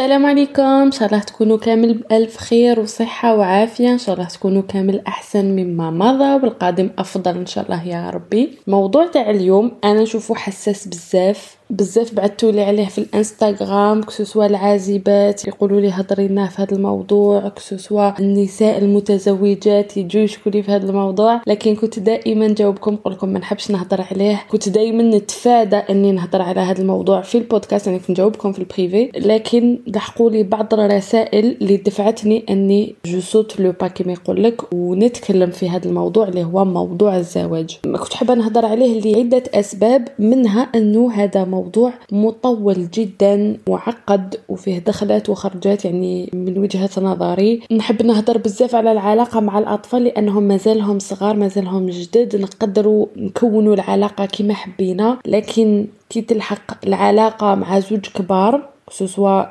السلام عليكم. إن شاء الله تكونوا كامل بألف خير وصحة وعافية. إن شاء الله تكونوا كامل أحسن مما مضى والقادم أفضل إن شاء الله يا ربي. الموضوع تاع اليوم أنا نشوفه حساس بزاف. بزاف بعثوا لي عليه في الانستغرام que ce soit العازبات يقولوا لي هضري لنا في هذا الموضوع que ce soit النساء المتزوجات يجوا يشكوا لي في هذا الموضوع. لكن كنت دائما جاوبكم نقول لكم ما نحبش نهضر عليه. كنت دائما نتفادى اني نهضر على هذا الموضوع في البودكاست يعني كنت نجاوبكم في ال privé. لكن لحقوا لي بعض الرسائل اللي دفعتني اني je saute le pas كيما يقول لك ونتكلم في هذا الموضوع اللي هو موضوع الزواج. ما كنت حابة نهضر عليه لعدة أسباب منها أنه هذا موضوع موضوع مطول جدا معقد وفيه دخلات وخرجات يعني من وجهة نظري. نحب نهضر بزاف على العلاقة مع الأطفال لأنهم مازالهم صغار مازالهم جدد. نقدروا نكونوا العلاقة كما حبينا لكن كي تلحق العلاقة مع زوج كبار سواء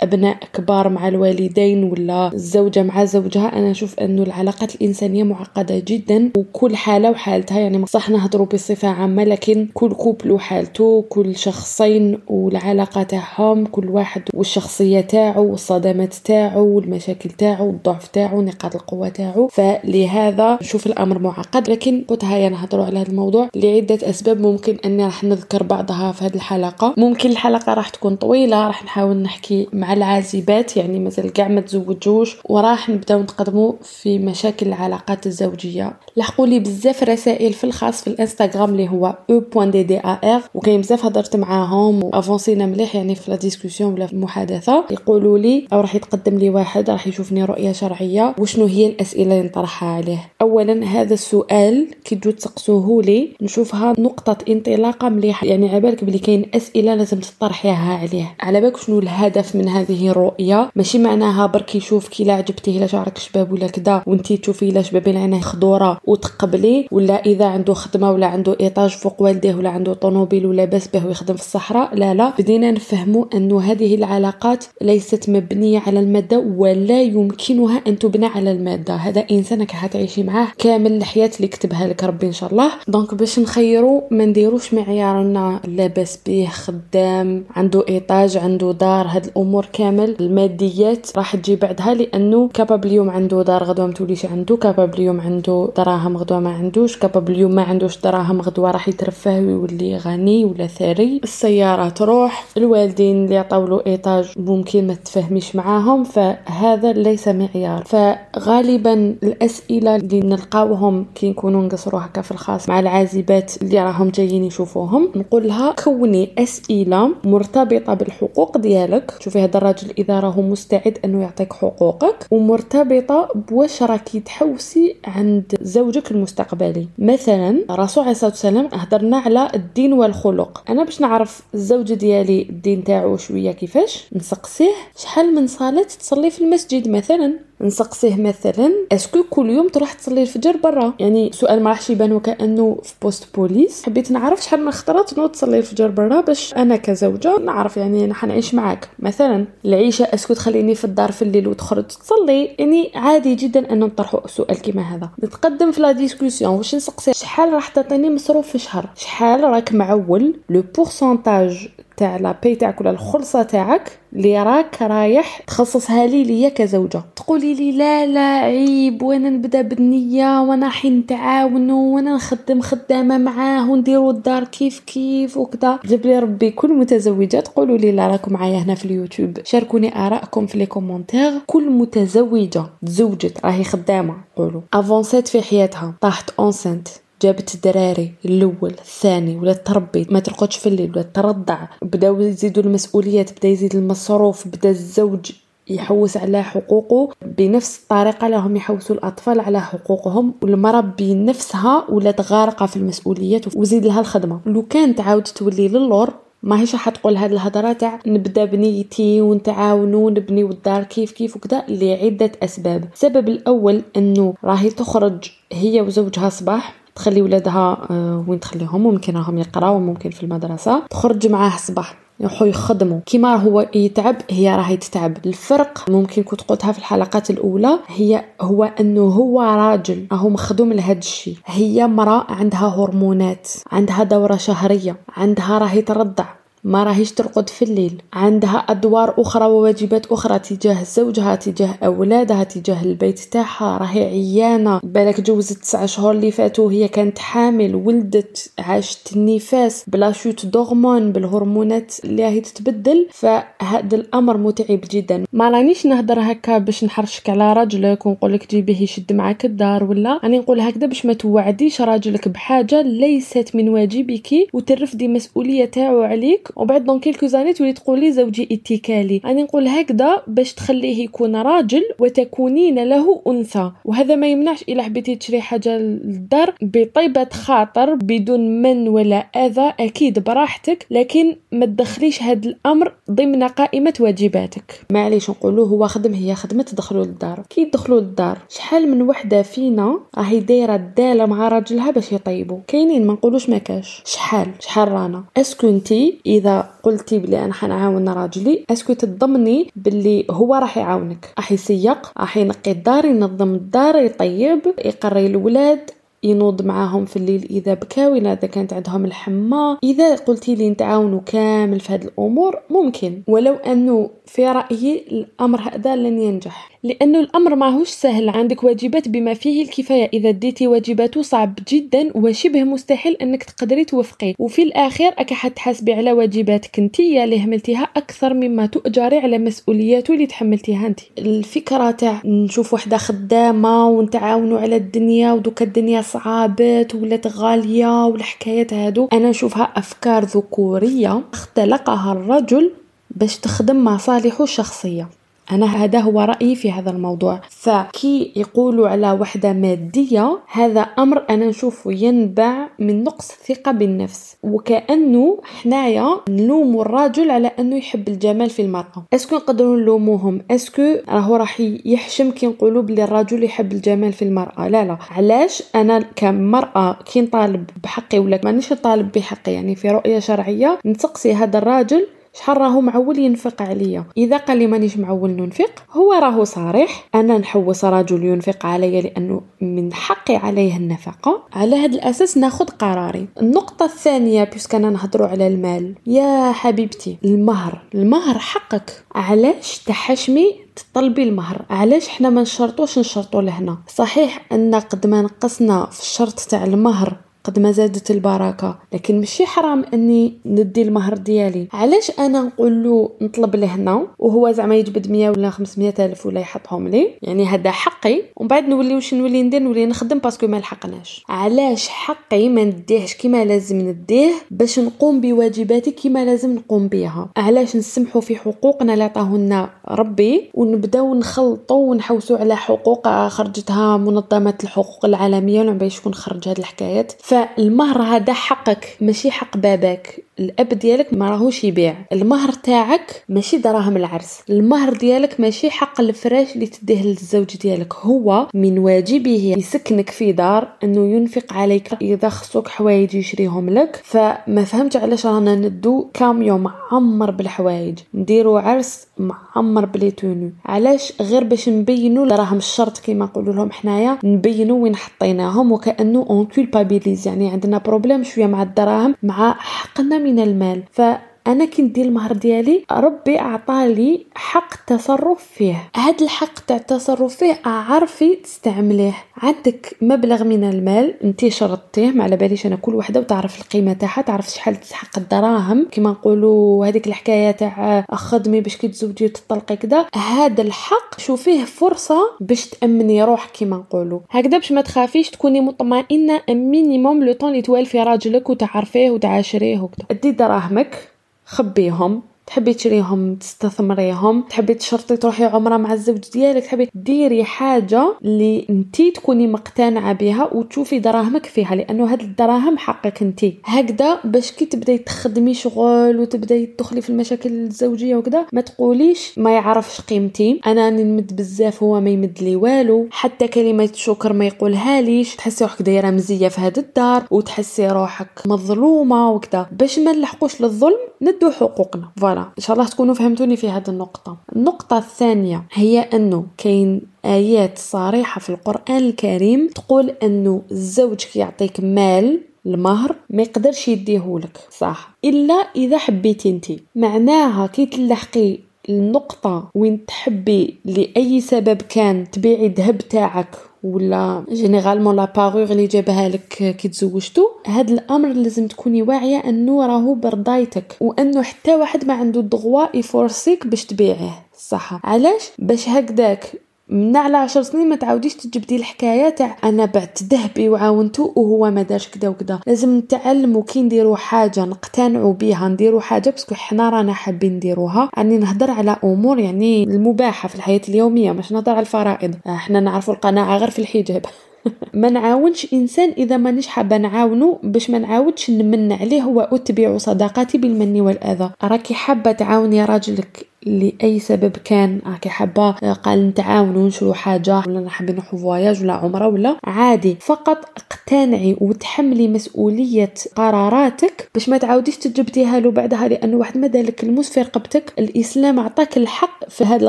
أبناء كبار مع الوالدين ولا الزوجه مع زوجها أنا أشوف أنه العلاقات الإنسانية معقدة جدا وكل حالة وحالتها يعني صح نهضروا بصفة عامة لكن كل كوبل وحالته كل شخصين والعلاقة تاعهم كل واحد والشخصية تاعو والصدمات تاعو والمشاكل تاعو والضعف تاعو نقاط القوة تاعو. فلهذا نشوف الأمر معقد لكن قلت هيا نهضروا على هذا الموضوع لعدة أسباب. ممكن اني راح نذكر بعضها في هذه الحلقة. ممكن الحلقة راح تكون طويلة راح نحاول نحكي مع العازبات يعني مثل كاع ما تزوجوش وراح نبداو نتقدموا في مشاكل العلاقات الزوجية. لحقوا لي بزاف رسائل في الخاص في الإنستغرام اللي هو e.ddar وكاين بزاف هضرت معاهم و avancينا مليح يعني في la discussion ولا في المحادثة. يقولوا لي أو راح يتقدم لي واحد راح يشوفني رؤية شرعية وشنو هي الأسئلة اللي نطرحها عليه؟ اولا هذا السؤال كي تجو تسقسوه لي نشوفها نقطة انطلاقة مليحة. يعني على بالك بلي كاين أسئلة لازم تطرحيها عليه. على بالك شنو الهدف من هذه الرؤية. ماشي معناها برك يشوف كي لا عجبتيه لا شعرك شباب ولا كذا وإنتي تشوفي لا شباب العينين خضورة وتقبلي ولا إذا عنده خدمة ولا عنده étage فوق والديه ولا عنده طوموبيل ولاباس به ويخدم في الصحراء. لا لا. بدينا نفهموا انه هذه العلاقات ليست مبنية على المادة ولا يمكنها أن تبنى على المادة. هذا انسانك حتعيشي معاه كامل الحياة اللي كتبها لك ربي إن شاء الله. donc باش نخيروا ما نديروش معيارنا. لاباس به خدام عنده étage عنده دار. هاد الأمور كامل الماديات راح تجي بعدها لأنه capable اليوم عنده دار غدوة ما توليش عنده capable اليوم عنده دراهم غدوة ما عندوش capable اليوم ما عندوش دراهم غدوة راح يترفه ويولي غني ولا ثري. السيارة تروح الوالدين اللي عطاولو إيطاج ممكن ما تفهميش معاهم فهذا ليس معيار. فغالبا الأسئلة اللي نلقاوهم كي نكونوا نقصروا هكا في الخاص مع العازبات اللي راهم جايين يشوفوهم نقول لها كوني أسئلة مرتبطة بالحقوق ديالك. شوفي هذا الراجل إذا راهو مستعد أنه يعطيك حقوقك ومرتبطة بواش راكي تحوسي عند زوجك المستقبلي. مثلا الرسول عليه الصلاة والسلام هضرنا على الدين والخلق. أنا باش نعرف الزوج ديالي الدين تاعو شوية كيفاش؟ نسقسيه. شحال من صلاة تصلي في المسجد مثلا؟ نسقسيه مثلا. est-ce que كل يوم تروح تصلي الفجر برا؟ يعني سؤال ما راحش يبان وكأنه في poste police حبيت نعرف شحال من خطرات نوض تصلي الفجر برا باش أنا كزوجة نعرف يعني أنا حنعيش معاك. مثلا العيشة est-ce que تخليني في الدار في الليل وتخرج تصلي؟ يعني عادي جدا أن نطرحوا سؤال كيما هذا. نتقدم في la discussion واش نسقسي؟ شحال راح تعطيني مصروف في الشهر شحال راك معول؟ le pourcentage تاع la paie تاعك ولا الخلصة تاعك اللي راك رايح تخصصها لي ليا كزوجة. تقولي لي لا لا عيب وأنا نبدأ بالنية وأنا حين نتعاونوا وأنا نخدم خدامة معاه ونديروا الدار كيف كيف وكذا. جاب لي ربي كل متزوجات قولوا لي لا راكم معايا هنا في اليوتيوب. شاركوني آرائكم في les commentaires كل متزوجة تزوجت راهي خدامة قولوا. avancات في حياتها طاحت enceinte جابت الدراري الأول الثاني ولا تربي ما ترقدش في الليل ولا ترضع. بداو يزيدوا المسؤوليات بدأ يزيد المصروف بدأ الزوج يحوس على حقوقه بنفس الطريقة لهم يحوسوا الأطفال على حقوقهم والمرأة بنفسها ولات غارقة في المسؤوليات وزيد لها الخدمة. لو كان تعاود تولي للور ما هيش حتقول هاد الهضرة تاع نبدأ بنيتي ونتعاونوا نبنيو الدار كيف كيف وكذا لعدة أسباب. السبب الأول إنه راهي تخرج هي وزوجها صباح تخلي ولادها آه، وين تخليهم؟ ممكن راهم يقراو ممكن في المدرسة. تخرج معاه الصباح يروحوا يخدموا. كيما هو يتعب هي راهي تتعب. الفرق ممكن كنت قلتها في الحلقات الأولى هي هو أنه هو راجل راهو مخدوم لهذا الشيء هي مرأة عندها هرمونات عندها دورة شهرية عندها راهي ترضع. ما راهيش ترقد في الليل. عندها أدوار أخرى وواجبات أخرى تجاه زوجها تجاه أولادها تجاه البيت تاعها. راهي عيانة. بالك جوزت تسعة شهور اللي فاتوا هي كانت حامل. ولدت عاشت النفاس بla chute d'hormones بالهرمونات اللي راهي تتبدل. فهذا الأمر متعب جدا. ما رانيش نهضر هكا باش نحرشك على راجلك ونقول لك جيبيه يشد معاك الدار ولا. راني نقول هكذا باش ما توعديش راجلك بحاجة ليست من واجبك وترفدي مسؤولية تاعو عليك وبعد dans quelques années تولي تقولي زوجي اتكالي. راني نقول هكذا باش تخليه يكون راجل وتكونين له أنثى. وهذا ما يمنعش إلا حبيتي تشري حاجة للدار بطيبة خاطر بدون من ولا أذى أكيد براحتك لكن ما تدخليش هذا الأمر ضمن قائمة واجباتك. معليش نقولوا هو خدم هي خدمه تدخلوا للدار. كي يدخلوا للدار شحال من وحدة فينا راهي دايرة الداله مع راجلها باش يطيبوا؟ كاينين ما نقولوش ما كاش. شحال؟ شحال رانا؟ est-ce que انتي إذا قلتي بلي أنا حنعاون راجلي est-ce que تضمني باللي هو راح يعاونك. راح يسيق راح ينقي الدار ينظم الدار يطيب يقري الولاد ينوض معاهم في الليل إذا بكاو إذا كانت عندهم الحمى. إذا قلتي لي نتعاونوا كامل في هذه الأمور ممكن. ولو أنه في رأيي الأمر هذا لن ينجح. لأنه الأمر ماهوش سهل. عندك واجبات بما فيه الكفاية. إذا ديتي واجباته صعب جدا وشبه مستحيل أنك تقدري توفقي. وفي الاخير أك حتحاسبي على واجباتك. أنت اللي هملتيها أكثر مما تؤجري على مسؤولياته اللي تحملتيها أنت. الفكرة تاع نشوف وحدة خدامة ونتعاونوا على الدنيا ودوك الدنيا صعابت ولات غالية والحكايات هادو. أنا نشوفها أفكار ذكورية اختلقها الرجل باش تخدم مصالحه الشخصية. أنا هذا هو رأيي في هذا الموضوع. فكي يقولوا على وحدة مادية هذا أمر أنا نشوفه ينبع من نقص الثقة بالنفس. وكأنه حنايا نلوموا الراجل على أنه يحب الجمال في المرأة. est-ce que نقدروا نلوموهم؟ est-ce que راهو راح يحشم كي نقولوا بلي الرجل يحب الجمال في المرأة؟ لا لا. علاش؟ أنا كمرأة كي نطالب بحقي ولا مانيش نطالب بحقي يعني في رؤية شرعية نسقسي هذا الراجل شحال راهو معول ينفق عليا إذا قال لي مانيش معول ننفق هو راهو صريح أنا نحوس رجل ينفق عليا لأنه من حقي عليه النفقة. على هذا الأساس ناخذ قراري. النقطة الثانية بيسك أنا نهضروا على المال. يا حبيبتي المهر. المهر حقك. علاش تحشمي تطلبي المهر؟ علاش حنا ما نشرطوش نشرطو لهنا؟ صحيح أن قد ما نقصنا في الشرط تاع المهر قد ما زادت البركة. لكن ماشي حرام إني ندي المهر ديالي. علاش أنا نقول له نطلب لهنا وهو زعما يجبد 100 ولا 500 ألف ولا يحطهم لي. يعني هذا حقي. ومن بعد نولي واش نولي ندير نولي نخدم parce que ما لحقناش. علاش حقي ما نديهش كيما لازم نديه باش نقوم بواجباتي كيما لازم نقوم بها علاش نسمحوا في حقوقنا اللي عطاهولنا ربي؟ ونبداو نخلطوا ونحوسوا على حقوق خرجتها منظمة الحقوق العالمية. ولا باش شكون خرج هاد الحكايات. فالمهر هذا حقك ماشي حق باباك. الأب ديالك ما راهوش يبيع. المهر تاعك ماشي دراهم العرس. المهر ديالك ماشي حق الفراش اللي تديه للزوج ديالك. هو من واجبه يسكنك في دار أنه ينفق عليك إذا خصك حوايج يشريهم لك. فما فهمت علاش رانا ندو كاميو معمر بالحوايج. نديرو عرس معمر بles tenues. علاش؟ غير باش نبينوا راهم الشرط كيما نقولوا لهم حنايا. نبينوا وين حطيناهم وكانه on culpabilise يعني عندنا problème شوية مع الدراهم مع حقنا من المال. ف أنا كي ندير المهر ديالي ربي عطالي حق تصرف فيه. هاد الحق تاع التصرف فيه عارفي تستعمليه. عندك مبلغ من المال انت شرطتيه ما على باليش أنا كل وحدة وتعرف القيمة تاعها تعرف شحال تسحق الدراهم. كما نقولوا هذيك الحكاية تاع خدمي باش كي تزوجي تطلقي كذا هذا الحق شوفيه فرصة باش تأمني روحك كما نقولوا. هكذا باش ما تخافيش تكوني مطمئنة minimum le temps اللي توالفي راجلك وتعرفيه وتعاشريه وكذا ادي دراهمك. خبيهم تحبي تشريهم تستثمريهم. تحبي تشرطي تروحي عمرة مع الزوج ديالك. تحبي ديري حاجة اللي انتي تكوني مقتنعة بها وتشوفي دراهمك فيها لأنه هاد الدراهم حقك انتي. هكذا باش كي تبداي تخدمي شغل وتبداي تدخلي في المشاكل الزوجية وكذا ما تقوليش ما يعرفش قيمتي. أنا نمد بزاف هو ما يمد لي والو. حتى كلمة شكر ما يقولها ليش. تحسي روحك دايرة مزية في هاد الدار وتحسي روحك مظلومة وكذا. باش ما نلحقوش للظلم ندو حقوقنا. فوالا إن شاء الله تكونوا فهمتوني في هذه النقطة. النقطة الثانية هي أنه كاين آيات صريحة في القرآن الكريم تقول أنه الزوج كيعطيك مال المهر ما يقدرش يديهولك صح. إلا إذا حبيتي أنت. معناها كي تلحقي النقطة وين تحبي لأي سبب كان تبيعي الذهب تاعك ولا généralement la parure اللي جابها لك كي تزوجتو. هاد الأمر لازم تكوني واعية أنه راهو برضايتك وأنه حتى واحد ما عنده le droit يفورسيك باش تبيعه. صح. علاش؟ باش هكذاك من على عشر سنين ما تعاوديش تجبدي الحكاية تاع أنا بعت ذهبي وعاونته وهو ما دارش كدا وكدا. لازم نتعلموا كي نديروا حاجة نقتنعوا بها نديروا حاجة parce que حنا رانا حابين نديروها. راني نهضر على أمور يعني المباحة في الحياة اليومية مش نهضر على الفرائض. إحنا نعرفوا القناعة غير في الحجاب. ما نعاونش إنسان إذا مانيش حابة نعاونو باش ما نعاودش نمن عليه واتبع صداقاتي بالمن والأذى. راكي حابة تعاوني راجلك لأي سبب كان. راكي حابة قال نتعاونوا نشرو حاجة. ولا حابين نروحو فواياج ولا عمرة ولا؟ عادي. فقط اقتنعي وتحملي مسؤولية قراراتك باش ما تعاوديش تجبديها له بعدها لأنه واحد ما دالك الموس في رقبتك. الإسلام عطاك الحق في هذا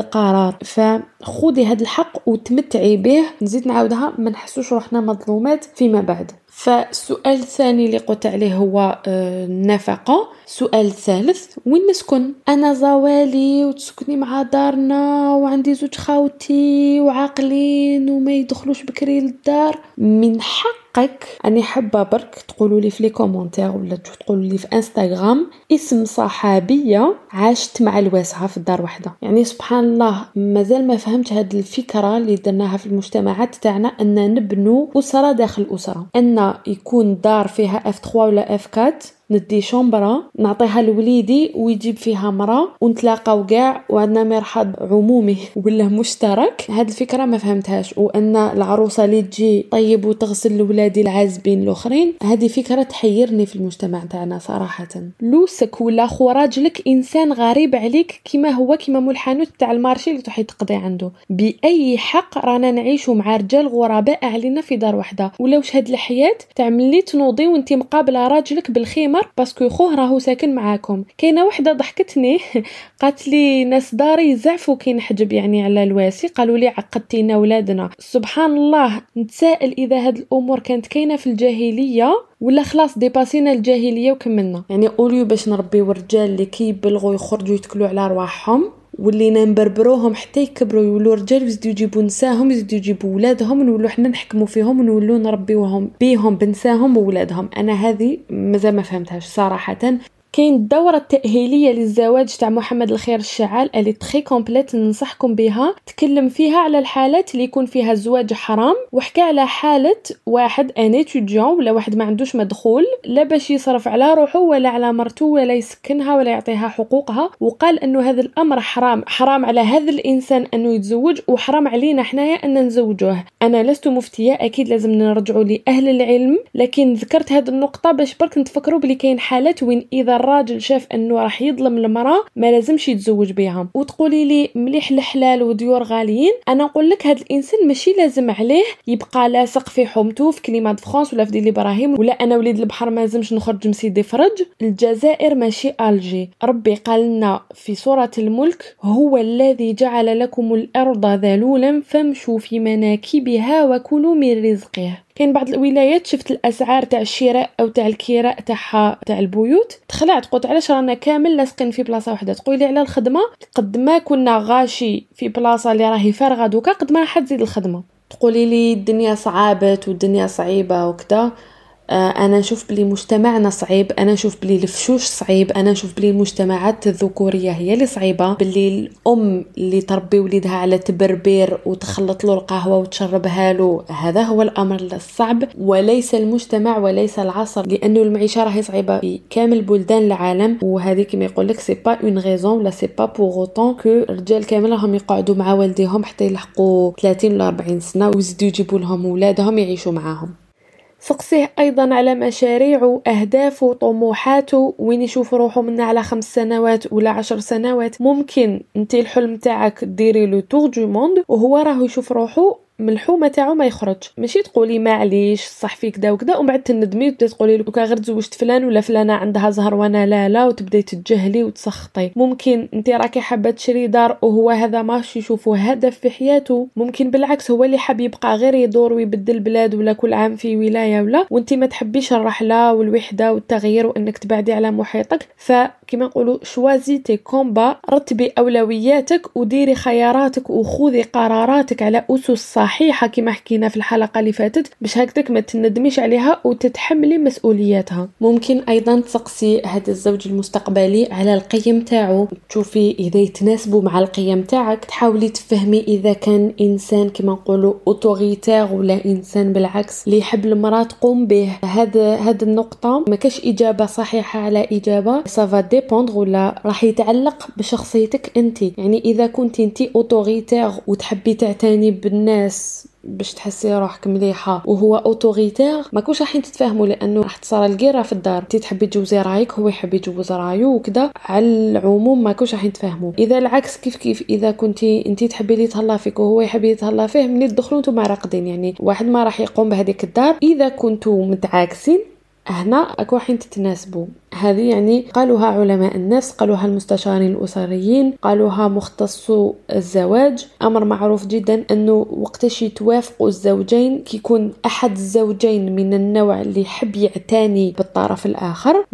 القرار. فخذي هذا الحق وتمتعي به. نزيد نعاودها ما نحسوش روحنا مظلومات فيما بعد. فالسؤال الثاني اللي قلت عليه هو النفقة السؤال الثالث وين نسكن؟ أنا زوالي وتسكني مع دارنا وعندي زوج خاوتي وعاقلين وما يدخلوش بكري للدار. من حقك. أني حابة برك تقولوا لي في les commentaires ولا تقولوا لي في إنستغرام اسم صحابية عاشت مع الواسعة في الدار وحده يعني سبحان الله مازال ما فهمت هذه الفكرة اللي درناها في المجتمعات تاعنا أن نبنوا أسرة داخل أسرة. أن يكون دار فيها F 3 ولا F 4 ندي chambre نعطيها لوليدي ويجيب فيها مرا ونتلاقاو كاع وعندنا مرحاض عمومي ولا مشترك. هاد الفكرة ما فهمتهاش وأن العروسة اللي تجي طيب وتغسل لولادي العازبين الأخرين هذه فكرة تحيرني في المجتمع تاعنا صراحة. لوسك ولا خو راجلك إنسان غريب عليك كما هو كما مول الحانوت تاع المارشي اللي تروحي تقضي عنده. بأي حق رانا نعيشوا مع رجال غرباء علينا في دار واحدة ولا واش هاد الحياة تاع ملي تنوضي وانت مقابلة راجلك بالخيمة القمر parce que خوه راهو ساكن معاكم. كاينة وحدة ضحكتني قالت لي ناس داري يزعفوا كي نحجب يعني على الواسي قالوا لي عقدتينا ولادنا. سبحان الله نتسائل إذا هاد الأمور كانت كاينة في الجاهلية ولا خلاص ديباسينا الجاهلية وكملنا. يعني au lieu باش نربيو الرجال اللي كيبلغوا يخرجوا يتكلوا على رواحهم ولينا نبربروهم حتى يكبروا يولوا رجال ويزيدوا يجيبوا نساهم يزيدوا يجيبوا ولادهم ونولوا حنا نحكموا فيهم ونولوا نربيوهم بيهم بنساهم وولادهم. أنا هذه مازال ما فهمتهاش صراحة. كاين الدورة التأهيلية للزواج تاع محمد الخير الشعال اللي très complète ننصحكم بها. تكلم فيها على الحالات اللي يكون فيها الزواج حرام وحكى على حالة واحد un étudiant ولا واحد ما عندوش مدخول لا باش يصرف على روحه ولا على مرته ولا يسكنها ولا يعطيها حقوقها. وقال إنه هذا الأمر حرام حرام على هذا الإنسان إنه يتزوج وحرام علينا حنايا إن نزوجوه. أنا لست مفتية أكيد لازم نرجعوا لأهل العلم لكن ذكرت هذه النقطة باش برك نتفكروا بلي كاين حالات وين إذا الراجل شاف انه راح يظلم المرأة ما لازمش يتزوج بها وتقولي لي مليح الحلال وديور غاليين؟ أنا نقول لك هذا الإنسان ماشي لازم عليه يبقى لاصق في حومته في Climat de France ولا في دالي إبراهيم. ولا أنا وليد البحر ما لازمش نخرج مسيدي فرج. الجزائر ماشي ألجي. ربي قال لنا في سورة الملك هو الذي جعل لكم الأرض ذلولا فامشوا في مناكبها وكلوا من رزقه. كاين بعض الولايات شفت الأسعار تاع الشراء أو تاع الكراء تاعها تاع البيوت تخلعت. قلت علاش رانا كامل لاصقين في بلاصة واحدة؟ تقولي على الخدمة قد ما كنا غاشي في بلاصة اللي راهي فارغة دوكا قد ما راح تزيد الخدمة. تقولي لي الدنيا صعابت والدنيا صعيبة وكذا أنا نشوف بلي مجتمعنا صعيب أنا نشوف بلي الفشوش صعيب أنا نشوف بلي المجتمعات الذكورية هي اللي صعيبة. بلي الأم اللي تربي وليدها على تبربير وتخلط له القهوة وتشربها له هذا هو الأمر الصعب. وليس المجتمع وليس العصر لأنه المعيشة راهي صعيبة في كامل بلدان العالم. وهذه كما يقول لك c'est pas une raison ولا c'est pas pour autant que الرجال كامل راهم يقعدوا مع والديهم حتى يلحقوا 30 ولا 40 سنة ويزيدوا يجيبوا لهم ولادهم يعيشوا معاهم. سقسيه أيضا على مشاريعه واهدافه وطموحاته وين يشوف روحه من على خمس سنوات ولا عشر سنوات. ممكن أنت الحلم تاعك ديري le tour du monde وهو راه يشوف روحه ملحومة تاعو ما يخرج. ماشي تقولي معليش صح في كذا وكذا ومن بعد تندمي وتبداي تقولي لك غير تزوجت فلان ولا فلانة عندها زهر وأنا لا لا وتبداي تتجهلي وتسخطي. ممكن انت راكي حابة تشري دار وهو هذا ماشي يشوفه هدف في حياته. ممكن بالعكس هو اللي حاب يبقى غير يدور ويبدل بلاد ولا كل عام في ولاية ولا. وانت ما تحبيش الرحلة والوحدة والتغيير وأنك تبعدي على محيطك. فكما نقولوا choisis tes combats رتبي أولوياتك وديري خياراتك وخذي قراراتك على أسس صحيحة كما حكينا في الحلقة اللي فاتت باش هكذاك ما تندميش عليها وتتحملي مسؤولياتها. ممكن أيضا تسقسي هذا الزوج المستقبلي على القيم تاعو. تشوفي إذا يتناسبوا مع القيم تاعك. تحاولي تفهمي إذا كان إنسان كما نقولوا autoritaire ولا إنسان بالعكس اللي يحب المرأة تقوم به. هذا هذه النقطة. ما كاش إجابة صحيحة على إجابة. ça va dépendre ولا راح يتعلق بشخصيتك أنت. يعني إذا كنت أنت autoritaire وتحبي تعتني بالناس باش تحسي روحك مليحة وهو autoritaire ما كوش راح تتفاهموا لأنه راح تصير القيرة في الدار. أنت تحبي تجوزي رايك هو يحب يجوز رايو وكذا على العموم ما كوش راح إذا العكس كيف كيف إذا كنتي أنت تحبي لي تهلا فيك وهو يحب يتهلا فيه ملي تدخلوا نتوما راقدين. يعني واحد ما راح يقوم بهذيك الدار. إذا كنتوا متعاكسين هنا أكو حين تتناسبوا هذه يعني قالوها علماء النفس قالوها المستشارين الأسريين قالوها مختصو الزواج. أمر معروف جدا أنه وقتاش يتوافقوا الزوجين كيكون أحد الزوجين من النوع اللي يحب يعتني بالطرف الآخر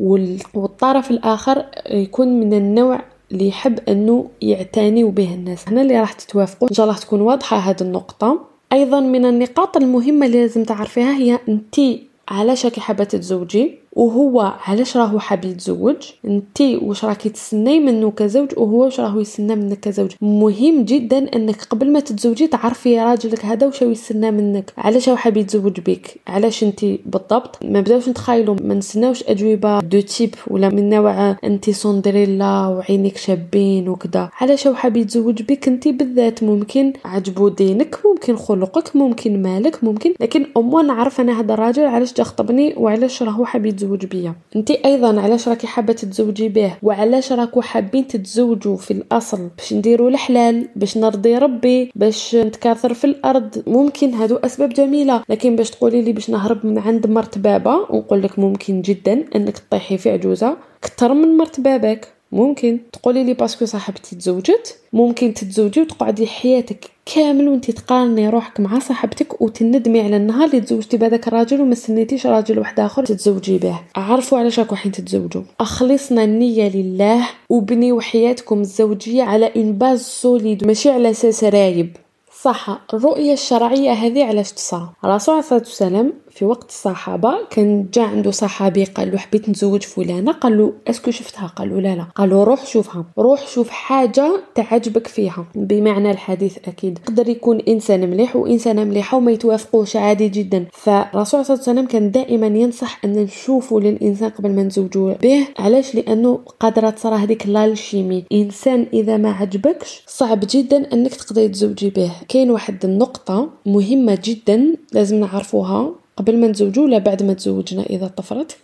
والطرف الآخر يكون من النوع اللي يحب أنه يعتني به الناس. هنا اللي راح تتوافقوا إن شاء الله تكون واضحة هذه النقطة. أيضا من النقاط المهمة اللي لازم تعرفيها هي انتي علاش راكي حابه تتزوجي وهو علاش راهو حاب يتزوج؟ انتي واش راكي تسناي منه كزوج وهو واش راهو يسنى منك كزوج؟ مهم جدا أنك قبل ما تتزوجي تعرفي راجلك هذا واش يسنى منك. علاش هو حاب يتزوج بك؟ علاش انتي بالضبط؟ ما بداوش نتخايلوا ما نسناوش أجوبة du type ولا من نوع انتي Cendrillon وعينيك شابين وكذا علاش هو حاب يتزوج بك انتي بالذات؟ ممكن عجبو دينك ممكن خلقك ممكن مالك ممكن لكن أمو نعرف أنا هذا الراجل علاش جا خطبني وعلاش راهو حاب يتزوج بيا. انت أيضا علاش راكي حابة تتزوجي به وعلاش راكو حابين تتزوجوا في الأصل؟ باش نديروا الحلال باش نرضي ربي باش نتكاثر في الأرض. ممكن هادو أسباب جميلة. لكن باش تقولي لي باش نهرب من عند مرت بابا نقول لك ممكن جدا إنك تطيحي في عجوزة كتر من مرت بابك ممكن تقولي لي parce que صاحبتي تزوجت؟ ممكن تتزوجي وتقعدي حياتك كامل وانت تقارني روحك مع صاحبتك وتندمي على النهار اللي تزوجتي بهذاك الراجل وما استنيتيش راجل واحد آخر تتزوجي به. عرفوا علاش راكم حين تتزوجوا. أخلصنا النية لله وبنيوا حياتكم الزوجية على une base solide ماشي على أساس رايب. صح الرؤية الشرعية هذه علاش تصرى الرسول عليه الصلاة والسلام في وقت الصحابة كان جا عنده صحابي قال له حبيت نتزوج فلانة قال له أسكو شفتها؟ قال له لا لا. قال له روح شوفها. روح شوف حاجة تعجبك فيها. بمعنى الحديث أكيد. يقدر يكون إنسان مليح وإنسانة مليحة وما يتوافقوش عادي جدا. فالرسول صلى الله عليه وسلم كان دائما ينصح أن نشوفوا للإنسان قبل ما نزوجوا به. علاش؟ لأنه قادرة تصرى هذيك لالشيمي إنسان إذا ما عجبكش صعب جدا أنك تقدري تزوجي به. كاين واحد النقطة مهمة جدا لازم نعرفوها. قبل ما نتزوجوا ولا بعد ما تزوجنا إذا طفرت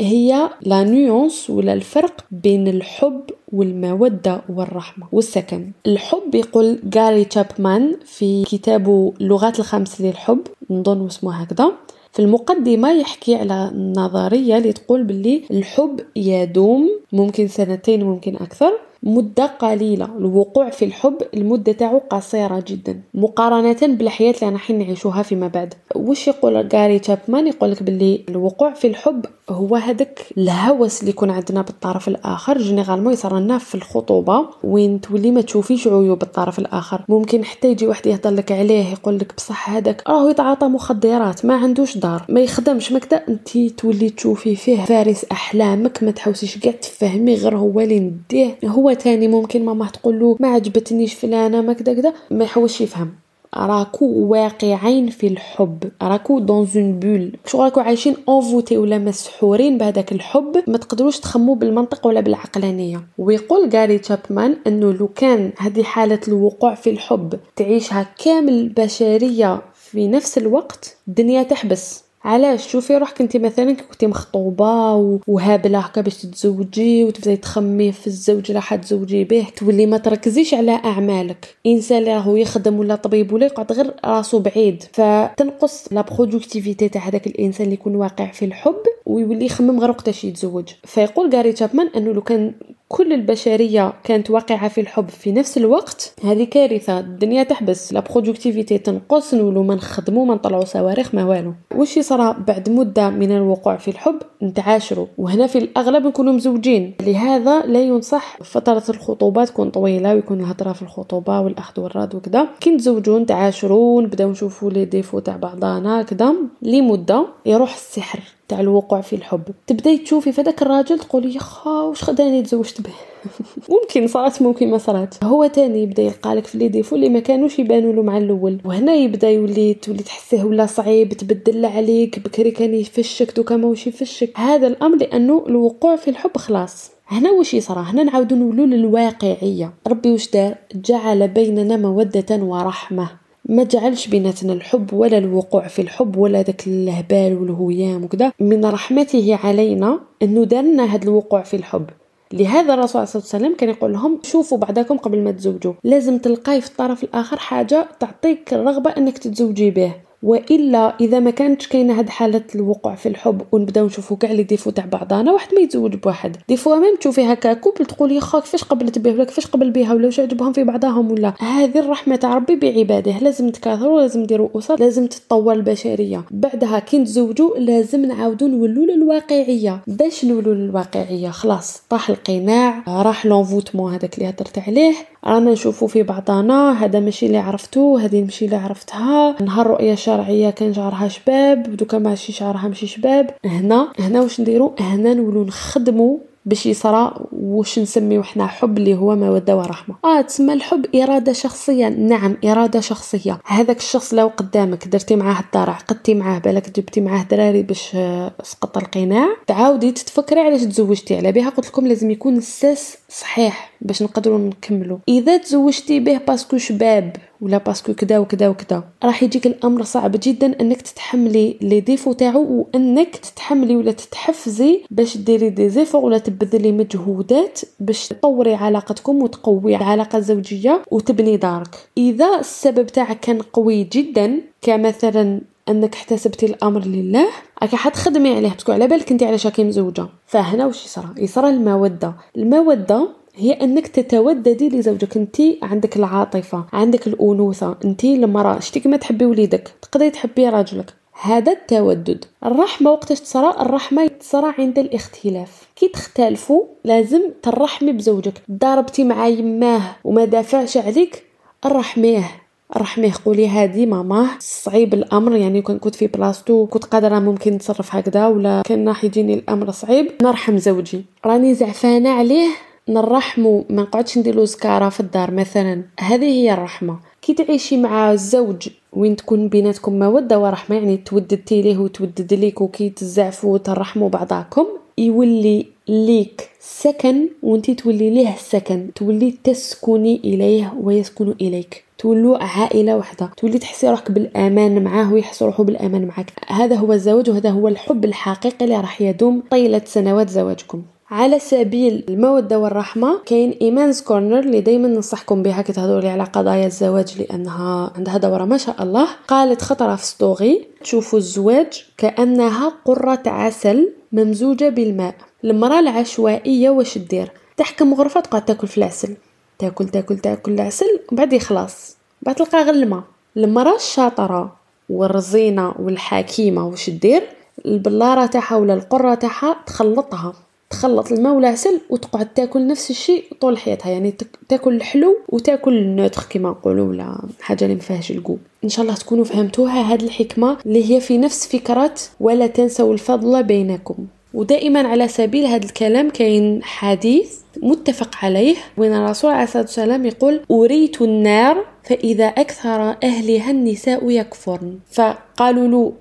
هي la nuance ولا الفرق بين الحب والمودة والرحمة والسكن. الحب يقول غاري تشابمان في كتابه اللغات الخمس للحب نظن اسمه هكذا. في المقدمة يحكي على النظرية اللي تقول باللي الحب يدوم ممكن سنتين ممكن أكثر. مدة قليلة. الوقوع في الحب المدة تاعو قصيرة جدا. مقارنة بالحياة اللي راح نعيشوها فيما بعد. وش يقول غاري تشابمان؟ يقول لك باللي الوقوع في الحب هو هذاك الهوس اللي يكون عندنا بالطرف الآخر. généralement يصير لنا في الخطوبة. وين تولي ما تشوفيش عيوب الطرف الآخر. ممكن حتى يجي واحد يهضر لك عليه يقول لك بصح هذاك راهو يتعاطى مخدرات ما عندوش دار ما يخدمش مكدا انت تولي تشوفي فيه فارس أحلامك ما تحوسيش كاع تفهمي غير هو اللي نديه هو تاني ممكن ماما تقول له ما عجبتنيش فلانة ما كدا كدا. ما يحوسش يفهم. راكو واقعين في الحب. راكو dans une bulle شغل راكو عايشين envoûtés ولا مسحورين بهذاك الحب. ما تقدروش تخمو بالمنطق ولا بالعقلانية. ويقول غاري تشابمان إنه لو كان هذه حالة الوقوع في الحب تعيشها كامل البشريه في نفس الوقت الدنيا تحبس. علاش؟ شوفي روحك انت مثلا كنتي مخطوبة وهابلة هكا باش تتزوجي وتبداي تخمي في الزوج اللي حتزوجي به تولي ما تركزيش على أعمالك. إنسان اللي راهو يخدم ولا طبيب ولا يقعد غير راسو بعيد. فتنقص la productivité تاع هذاك الإنسان اللي يكون واقع في الحب ويولي يخمم غير وقتاش يتزوج. فيقول غاري تشابمان أنه لو كان كل البشرية كانت واقعة في الحب في نفس الوقت هذه كارثة. الدنيا تحبس. la productivité تنقص نولو ما نخدمو ما نطلعو صواريخ ما والو. واش يصرى بعد مدة من الوقوع في الحب؟ نتعاشروا وهنا في الأغلب نكونوا مزوجين. لهذا لا ينصح فترة الخطوبة تكون طويلة ويكون الهضره في الخطوبة والأخذ والرد وكذا. كي نتزوجوا نتعاشروا نبداو نشوفوا les défauts تاع بعضانا كذا. لمدة يروح السحر. تاع الوقوع في الحب. تبداي تشوفي فداك الراجل تقولي يا خا واش خداني تزوجت به. ممكن صارت ممكن ما صارت هو تاني يبدا يلقالك في لي ديفو اللي ما كانوش يبانوا له مع الأول. وهنا يبدا يولي تولي تحسيه ولا صعيب تبدل عليك بكري كان يفشك دوكا ماهوش يفشك. هذا الأمر لأنه الوقوع في الحب خلاص. هنا وش يصرى؟ هنا نعاودو نولو للواقعية. ربي وش دار؟ جعل بيننا مودة ورحمة. ما جعلش بيناتنا الحب ولا الوقوع في الحب ولا داك الهبال والهيام وكذا. من رحمته علينا انه دارنا هذا الوقوع في الحب. لهذا الرسول صلى الله عليه وسلم كان يقول لهم شوفوا بعضكم قبل ما تزوجوا. لازم تلقاي في الطرف الآخر حاجة تعطيك الرغبة أنك تتزوجي به. وإلا إذا ما كانتش كاينة هاد حالة الوقوع في الحب ونبداو نشوفوا كاع les défauts تاع بعضانا واحد ما يتزوج بواحد. des fois même تشوفي هكا couple تقولي يا خا كيفاش قبلت به ولا كيفاش قبل بها ولا واش عجبهم في بعضهم ولا. هذه الرحمة تاع ربي بعباده لازم تكاثروا لازم ديروا أسر لازم تتطور البشرية. بعدها كي نتزوجوا لازم نعاودوا نولوا للواقعية. باش نولوا للواقعية؟ خلاص طاح القناع راح l'envoûtement هذاك اللي هضرت عليه. رانا نشوفوا في بعضنا هذا ماشي اللي عرفتو هذه ماشي اللي عرفتها. نهار رؤية شرعية كان شعرها شباب دوكا ماشي شعرها ماشي شباب. هنا هنا واش نديرو؟ هنا نولو نخدمو باش يصرى واش نسميو حنا حب اللي هو موده ورحمه آه تسمى الحب إرادة شخصية. نعم إرادة شخصية. هذاك الشخص لو قدامك درتي معاه الدار عقدتي معاه بالك جبتي معاه دراري باش آه، سقط القناع تعاودي تتفكري علاش تزوجتي. على بها قلت لكم لازم يكون الساس صحيح باش نقدروا نكملوا إذا تزوجتي به parce que شباب ولا parce que كدا وكدا وكدا. راح يجيك الأمر صعب جدا إنك تتحملي les défauts تاعو وإنك تتحملي ولا تتحفزي باش ديري دي زيفور ولا تبذلي مجهودات باش تطوري علاقتكم وتقوي العلاقه الزوجيه وتبني دارك. إذا السبب تاعك كان قوي جدا كمثلا إنك احتسبتي الأمر لله راكي حتخدمي عليه. باسكو على بالك انت علاش راكي مزوجة. فهنا واش يصرى؟ يصرى المودة. المودة هي أنك تتوددي لزوجك. أنت عندك العاطفة عندك الأنوثة. أنت المراه شتي كما تحبي وليدك تقدري تحبي راجلك. هذا التودد. الرحمة وقتاش تصرى الرحمة تصرى عند الاختلاف. كي تختلفوا لازم ترحمي بزوجك. ضربتي مع يماه وما دافعش عليك رحميه. رحميه قولي هادي ماما. صعيب الأمر يعني كون كنت في بلاصتو كنت قادرة ممكن نتصرف هكذا ولا كان راح يجيني الأمر صعيب. نرحم زوجي. راني زعفانة عليه نرحمو ما نقعدش نديرو زكاره في الدار مثلا هذه هي الرحمة. كي تعيشي مع الزوج وين تكون بيناتكم مودة ورحمة يعني توددتي ليه وتودد ليك وكي تزعفوا وترحموا بعضاكم يولي ليك سكن وانت تولي ليه سكن. تولي تسكني إليه ويسكن إليك. تولوا عائلة واحدة تولي تحسي روحك بالأمان معاه ويحس روحه بالأمان معك هذا هو الزواج وهذا هو الحب الحقيقي اللي راح يدوم طيلة سنوات زواجكم. على سبيل المودة والرحمة كاين Iman's Corner اللي دايما ننصحكم بها كي تهضروا لي على قضايا الزواج لأنها عندها دورة ما شاء الله. قالت خطرة في story تشوفوا الزواج كأنه قطرة عسل ممزوجة بالماء المرأة العشوائية واش دير؟ تحكم غرفة تقعد تاكل في العسل. تاكل تاكل تاكل العسل وبعد يخلص. بعد تلقى غير الماء. المرأة الشاطرة والرزينة والحكيمة واش دير؟ البلارة تاعها ولا القرة تاعها تخلطها. تخلط الماء والعسل وتقعد تاكل نفس الشيء طول حياتها. يعني تاكل الحلو وتاكل النوتر كما نقولوا ولا حاجة اللي ما فيهاش إن شاء الله تكونوا فهمتوها هذه الحكمة اللي هي في نفس فكرة ولا تنسوا الفضل بينكم. ودائما على سبيل هذا الكلام كاين حديث متفق عليه وين الرسول عليه الصلاة والسلام يقول أريت النار فإذا أكثر أهلها النساء يكفرن. فقالوا له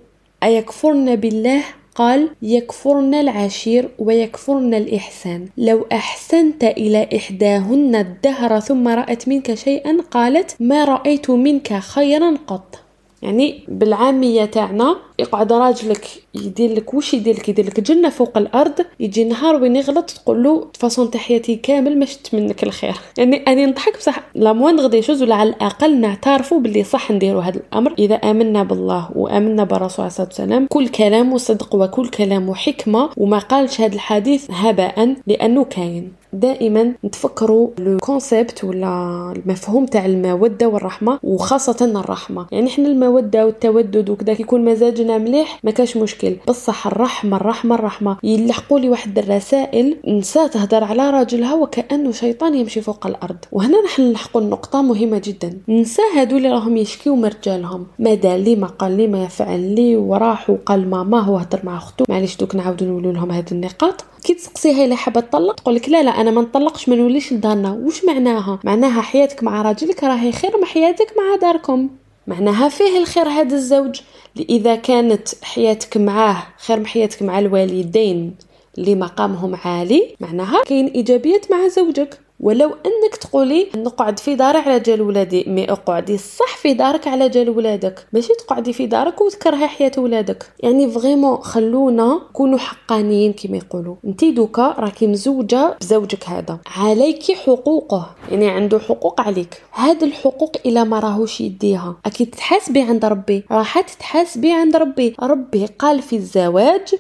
أيكفرن بالله؟ قال يكفرن العشير ويكفرن الإحسان. لو أحسنت إلى إحداهن الدهر ثم رأت منك شيئا قالت ما رأيت منك خيرا قط. يعني بالعامية تاعنا يقعد راجلك يدير لك واش يدير لك؟ يدير لك جنة فوق الأرض يجي نهار وين يغلط تقول له فاصون تحياتي كامل ما شفت منك الخير. يعني اني نضحك بصح la moindre des choses ولا على الأقل نعترفوا باللي صح نديروا هذا الأمر. إذا آمنا بالله وآمنا بالرسول عليه الصلاه والسلام كل كلام صدق وكل كلام حكمة وما قالش هذا الحديث هباء لأنه كاين. دائما نتفكروا le concept ولا المفهوم تاع المودة والرحمة وخاصة الرحمة. يعني إحنا المودة والتودد وكذا كيكون مزاجنا مليح ما كاش مشكل. بصح الرحمة الرحمة الرحمة. يلحقوا لي واحد الرسائل نساء تهدر على راجلها وكانه شيطان يمشي فوق الأرض. وهنا نحن نلحقوا النقطة مهمة جدا. نساء هادو اللي راهم يشكيو من رجالهم ما دار لي؟ ما قال لي ما يفعل لي. وراح وقال ماما وهدر مع اختو معليش دوك نعاودو نقولوا لهم هاد النقاط. كي تسقسيها إلا حابه تطلق تقول لك لا لا أنا ما نطلقش ما نوليش لدارنا واش معناها؟ معناها حياتك مع راجلك راهي خير من حياتك مع داركم. معناها فيه الخير هذا الزوج. اذا كانت حياتك معاه خير من حياتك مع الوالدين اللي مقامهم عالي معناها كاين إيجابيات مع زوجك. ولو إنك تقولي نقعد في داري على جال ولادي mais أقعدي صح في دارك على جال ولادك. ماشي تقعدي في دارك وتكرهي حياة ولادك. يعني vraiment خلونا كونوا حقانيين كما يقولوا. انت دوكا راكي مزوجة بزوجك هذا. عليك حقوقه. يعني عنده حقوق عليك. هاد الحقوق إلى ما راهوش يديها. أكيد تحاسبي عند ربي. راح تتحاسبي عند ربي. ربي قال في الزواج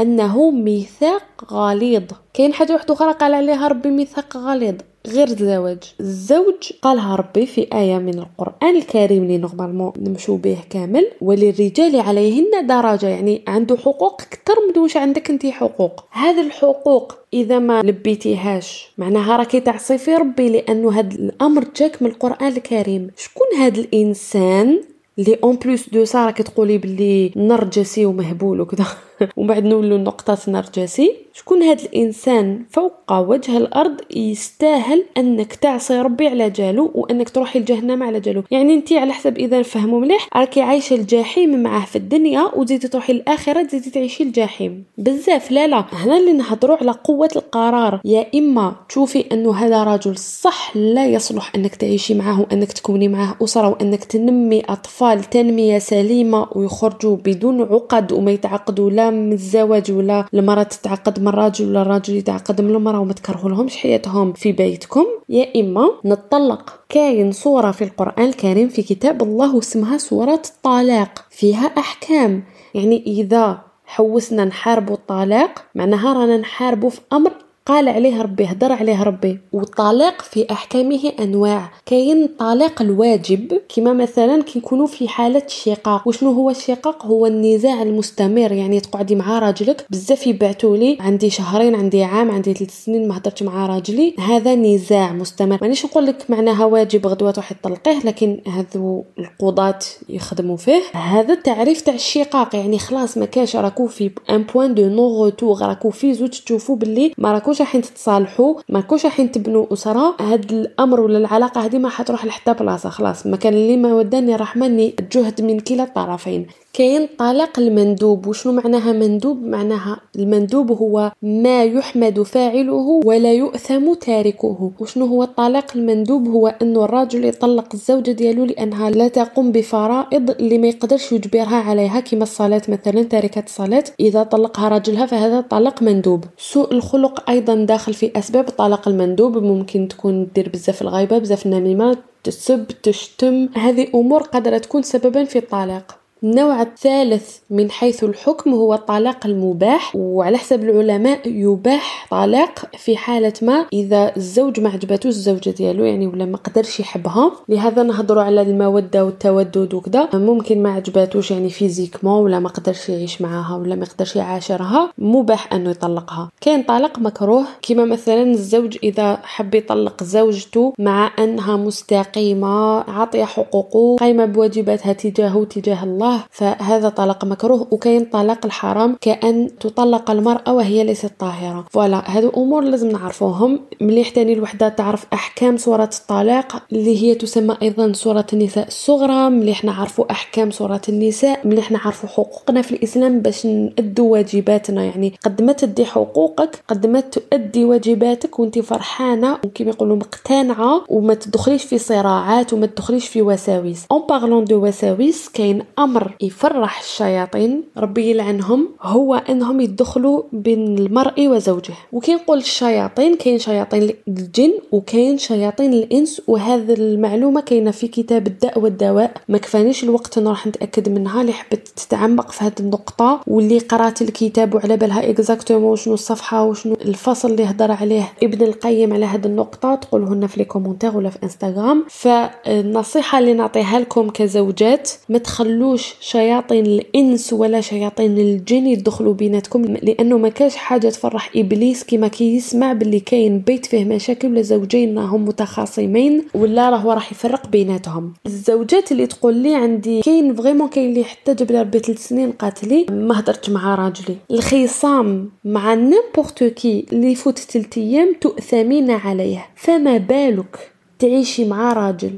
أنه ميثاق غليظ. كاين حاجة واحدة أخرى قال عليها ربي ميثاق غليظ غير الزواج. الزواج قالها ربي في آية من القرآن الكريم اللي normalement نمشو به كامل وللرجال عليهن درجة يعني عنده حقوق أكثر من واش عندك أنت حقوق. هذه الحقوق إذا ما لبيتيهاش معناها راكي تعصي في ربي لأنه هذا الأمر جاك من القرآن الكريم. شكون هذا الإنسان اللي en plus de ça راكي تقولي بلي نرجسي ومهبول وكذا؟ ومن بعد نولوا لنقطة نرجسي شكون هذا الإنسان فوق وجه الأرض يستاهل أنك تعصي ربي على جالو وأنك تروحي لجهنم على جالو؟ يعني انت على حسب إذا نفهموا مليح راكي عايشة الجحيم معاه في الدنيا وتزيدي تروحي الاخره تزيدي تعيشي الجحيم. بزاف لا لا. هنا اللي نهضروا على قوة القرار. يا إما تشوفي أنه هذا رجل صح لا يصلح أنك تعيشي معه وأنك تكوني معه أسرة وأنك تنمي أطفال تنمية سليمة ويخرجوا بدون عقد وما يتعقدوا لا من الزواج ولا المرأة تتعقد من الراجل ولا الراجل يتعقد من المرأة وما تكرهولهمش حياتهم في بيتكم. يا إما نطلق كاين صورة في القرآن الكريم في كتاب الله اسمها سورة الطلاق فيها أحكام. يعني إذا حوسنا نحاربوا الطلاق معناها رانا نحاربوا في أمر قال عليه ربي هدر عليه ربي. والطلاق في أحكامه أنواع. كاين الطلاق الواجب كما مثلا كيكونوا في حالة شقاق وشنو هو الشقاق؟ هو النزاع المستمر. يعني تقعدي مع راجلك. بزاف يبعثوا عندي شهرين عندي عام عندي ثلاث سنين ما مع راجلي. هذا نزاع مستمر. مانيش نقول لك معناها واجب غدوة تروحي تطلقيه لكن هذو القضاة يخدموا فيه. هذا التعريف تاع الشقاق. يعني خلاص ما كاش راكو في un point de non-retour راكو في زوج تشوفوا باللي ما راكوش رايحين تتصالحوا ما راكوش رايحين تبنوا أسرة. هاد الأمر ولا العلاقة هذه ما حتروح لحتى بلاصة خلاص. ما كان اللي ما وداني رحمني الجهد من كلا الطرفين. كاين طلاق المندوب. وشنو معناها مندوب؟ معناها المندوب هو ما يحمد فاعله ولا يؤثم تاركه. وشنو هو الطلاق المندوب؟ هو انه الرجل يطلق الزوجه ديالو لأنها لا تقوم بفرائض اللي ما يقدرش يجبرها عليها كما الصلاة مثلا تاركة الصلاة. إذا طلقها رجلها فهذا طلاق مندوب. سوء الخلق أيضا داخل في أسباب الطلاق المندوب. ممكن تكون دير بزاف الغيبة بزاف النميمة تسب تشتم. هذه أمور قادره تكون سببا في الطلاق. النوع الثالث من حيث الحكم هو الطلاق المباح وعلى حسب العلماء يباح طلاق في حالة ما إذا الزوج ما عجبتوش الزوجة ديالو يعني ولا ما قدرش يحبها. لهذا نهضروا على المودة والتودد وكذا. ممكن ما عجبتوش يعني physiquement ولا ما قدرش يعيش معاها ولا ما قدرش يعاشرها مباح أنه يطلقها. كاين طلاق مكروه كما مثلا الزوج إذا حب يطلق زوجته مع أنها مستقيمة عاطية حقوقه قايمة بواجباتها تجاهه تجاه الله. الله فهذا طلاق مكروه وكاين طلاق الحرام كأن تطلق المرأة وهي ليست طاهرة. voilà هادو أمور لازم نعرفوهم. مليح تاني الوحدة تعرف أحكام سورة الطلاق اللي هي تسمى أيضا سورة النساء الصغرى. مليح نعرفوا أحكام سورة النساء مليح نعرفوا حقوقنا في الإسلام باش نأدوا واجباتنا. يعني قد ما تدي حقوقك قد ما تؤدي واجباتك وانت فرحانة وكما يقولوا مقتنعة وما تدخليش في صراعات وما تدخليش في وساوس en parlant de وساوس كاين أمر أمر يفرح الشياطين ربي يلعنهم هو إنهم يدخلوا بين المرء وزوجه. وكي نقول الشياطين كاين شياطين الجن وكاين شياطين الإنس وهذا المعلومة كاينة في كتاب الداء والدواء. ما كفانيش الوقت نروح نتأكد منها اللي حبت تتعمق في هذه النقطة واللي قرأت الكتاب وعلى بالها exactement شنو الصفحة وشنو الفصل اللي هضر عليه ابن القيم على هذه النقطة تقولوهن في les commentaires ولا في إنستغرام. فالنصيحة اللي نعطيها لكم كزوجات ما تخلوش شياطين الإنس ولا شياطين الجن يدخلوا بيناتكم لأنه ما كاش حاجة تفرح إبليس كيما كي يسمع باللي كاين بيت فيه مشاكل ولا زوجين راهم متخاصمين ولا راهو راح يفرق بيناتهم. الزوجات اللي تقول لي عندي كاين vraiment كاين اللي حتى جاب ربي ثلاث سنين قالت لي ما هضرتش مع راجلي. الخصام مع n'importe qui اللي يفوت ثلاث أيام تؤثمين عليه. فما بالك تعيشي مع راجل؟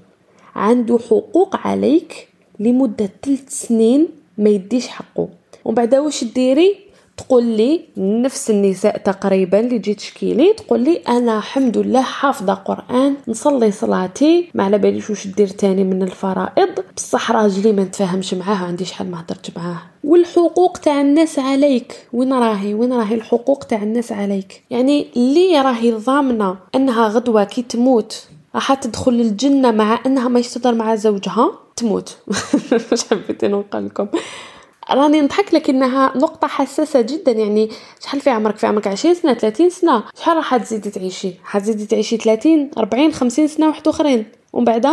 عنده حقوق عليك؟ لمدة ثلاث سنين ما يديش حقه. ومن بعد واش ديري؟ تقول لي نفس النساء تقريبا اللي جيت تشكي لي تقول لي أنا الحمد لله حافظة قرآن نصلي صلاتي ما على باليش واش دير تاني من الفرائض. بصح راجلي ما نتفاهمش معاه عندي شحال ما هضرتش معاه. والحقوق تاع الناس عليك. وين راهي؟ وين راهي الحقوق تاع الناس عليك؟ يعني اللي راهي ضامنة أنها غدوة كي تموت. راح تدخل الجنة مع إنها ما يستدر مع زوجها تموت. مش حبيت نقول لكم. راني نضحك لكنها نقطة حساسة جدا يعني شحال في عمرك؟ في عمرك عشرين سنة ثلاثين سنة. شحال راح تزيدي تعيشي؟ حتزيدي تعيشي ثلاثين أربعين خمسين سنة واحد أخرين. ومن بعد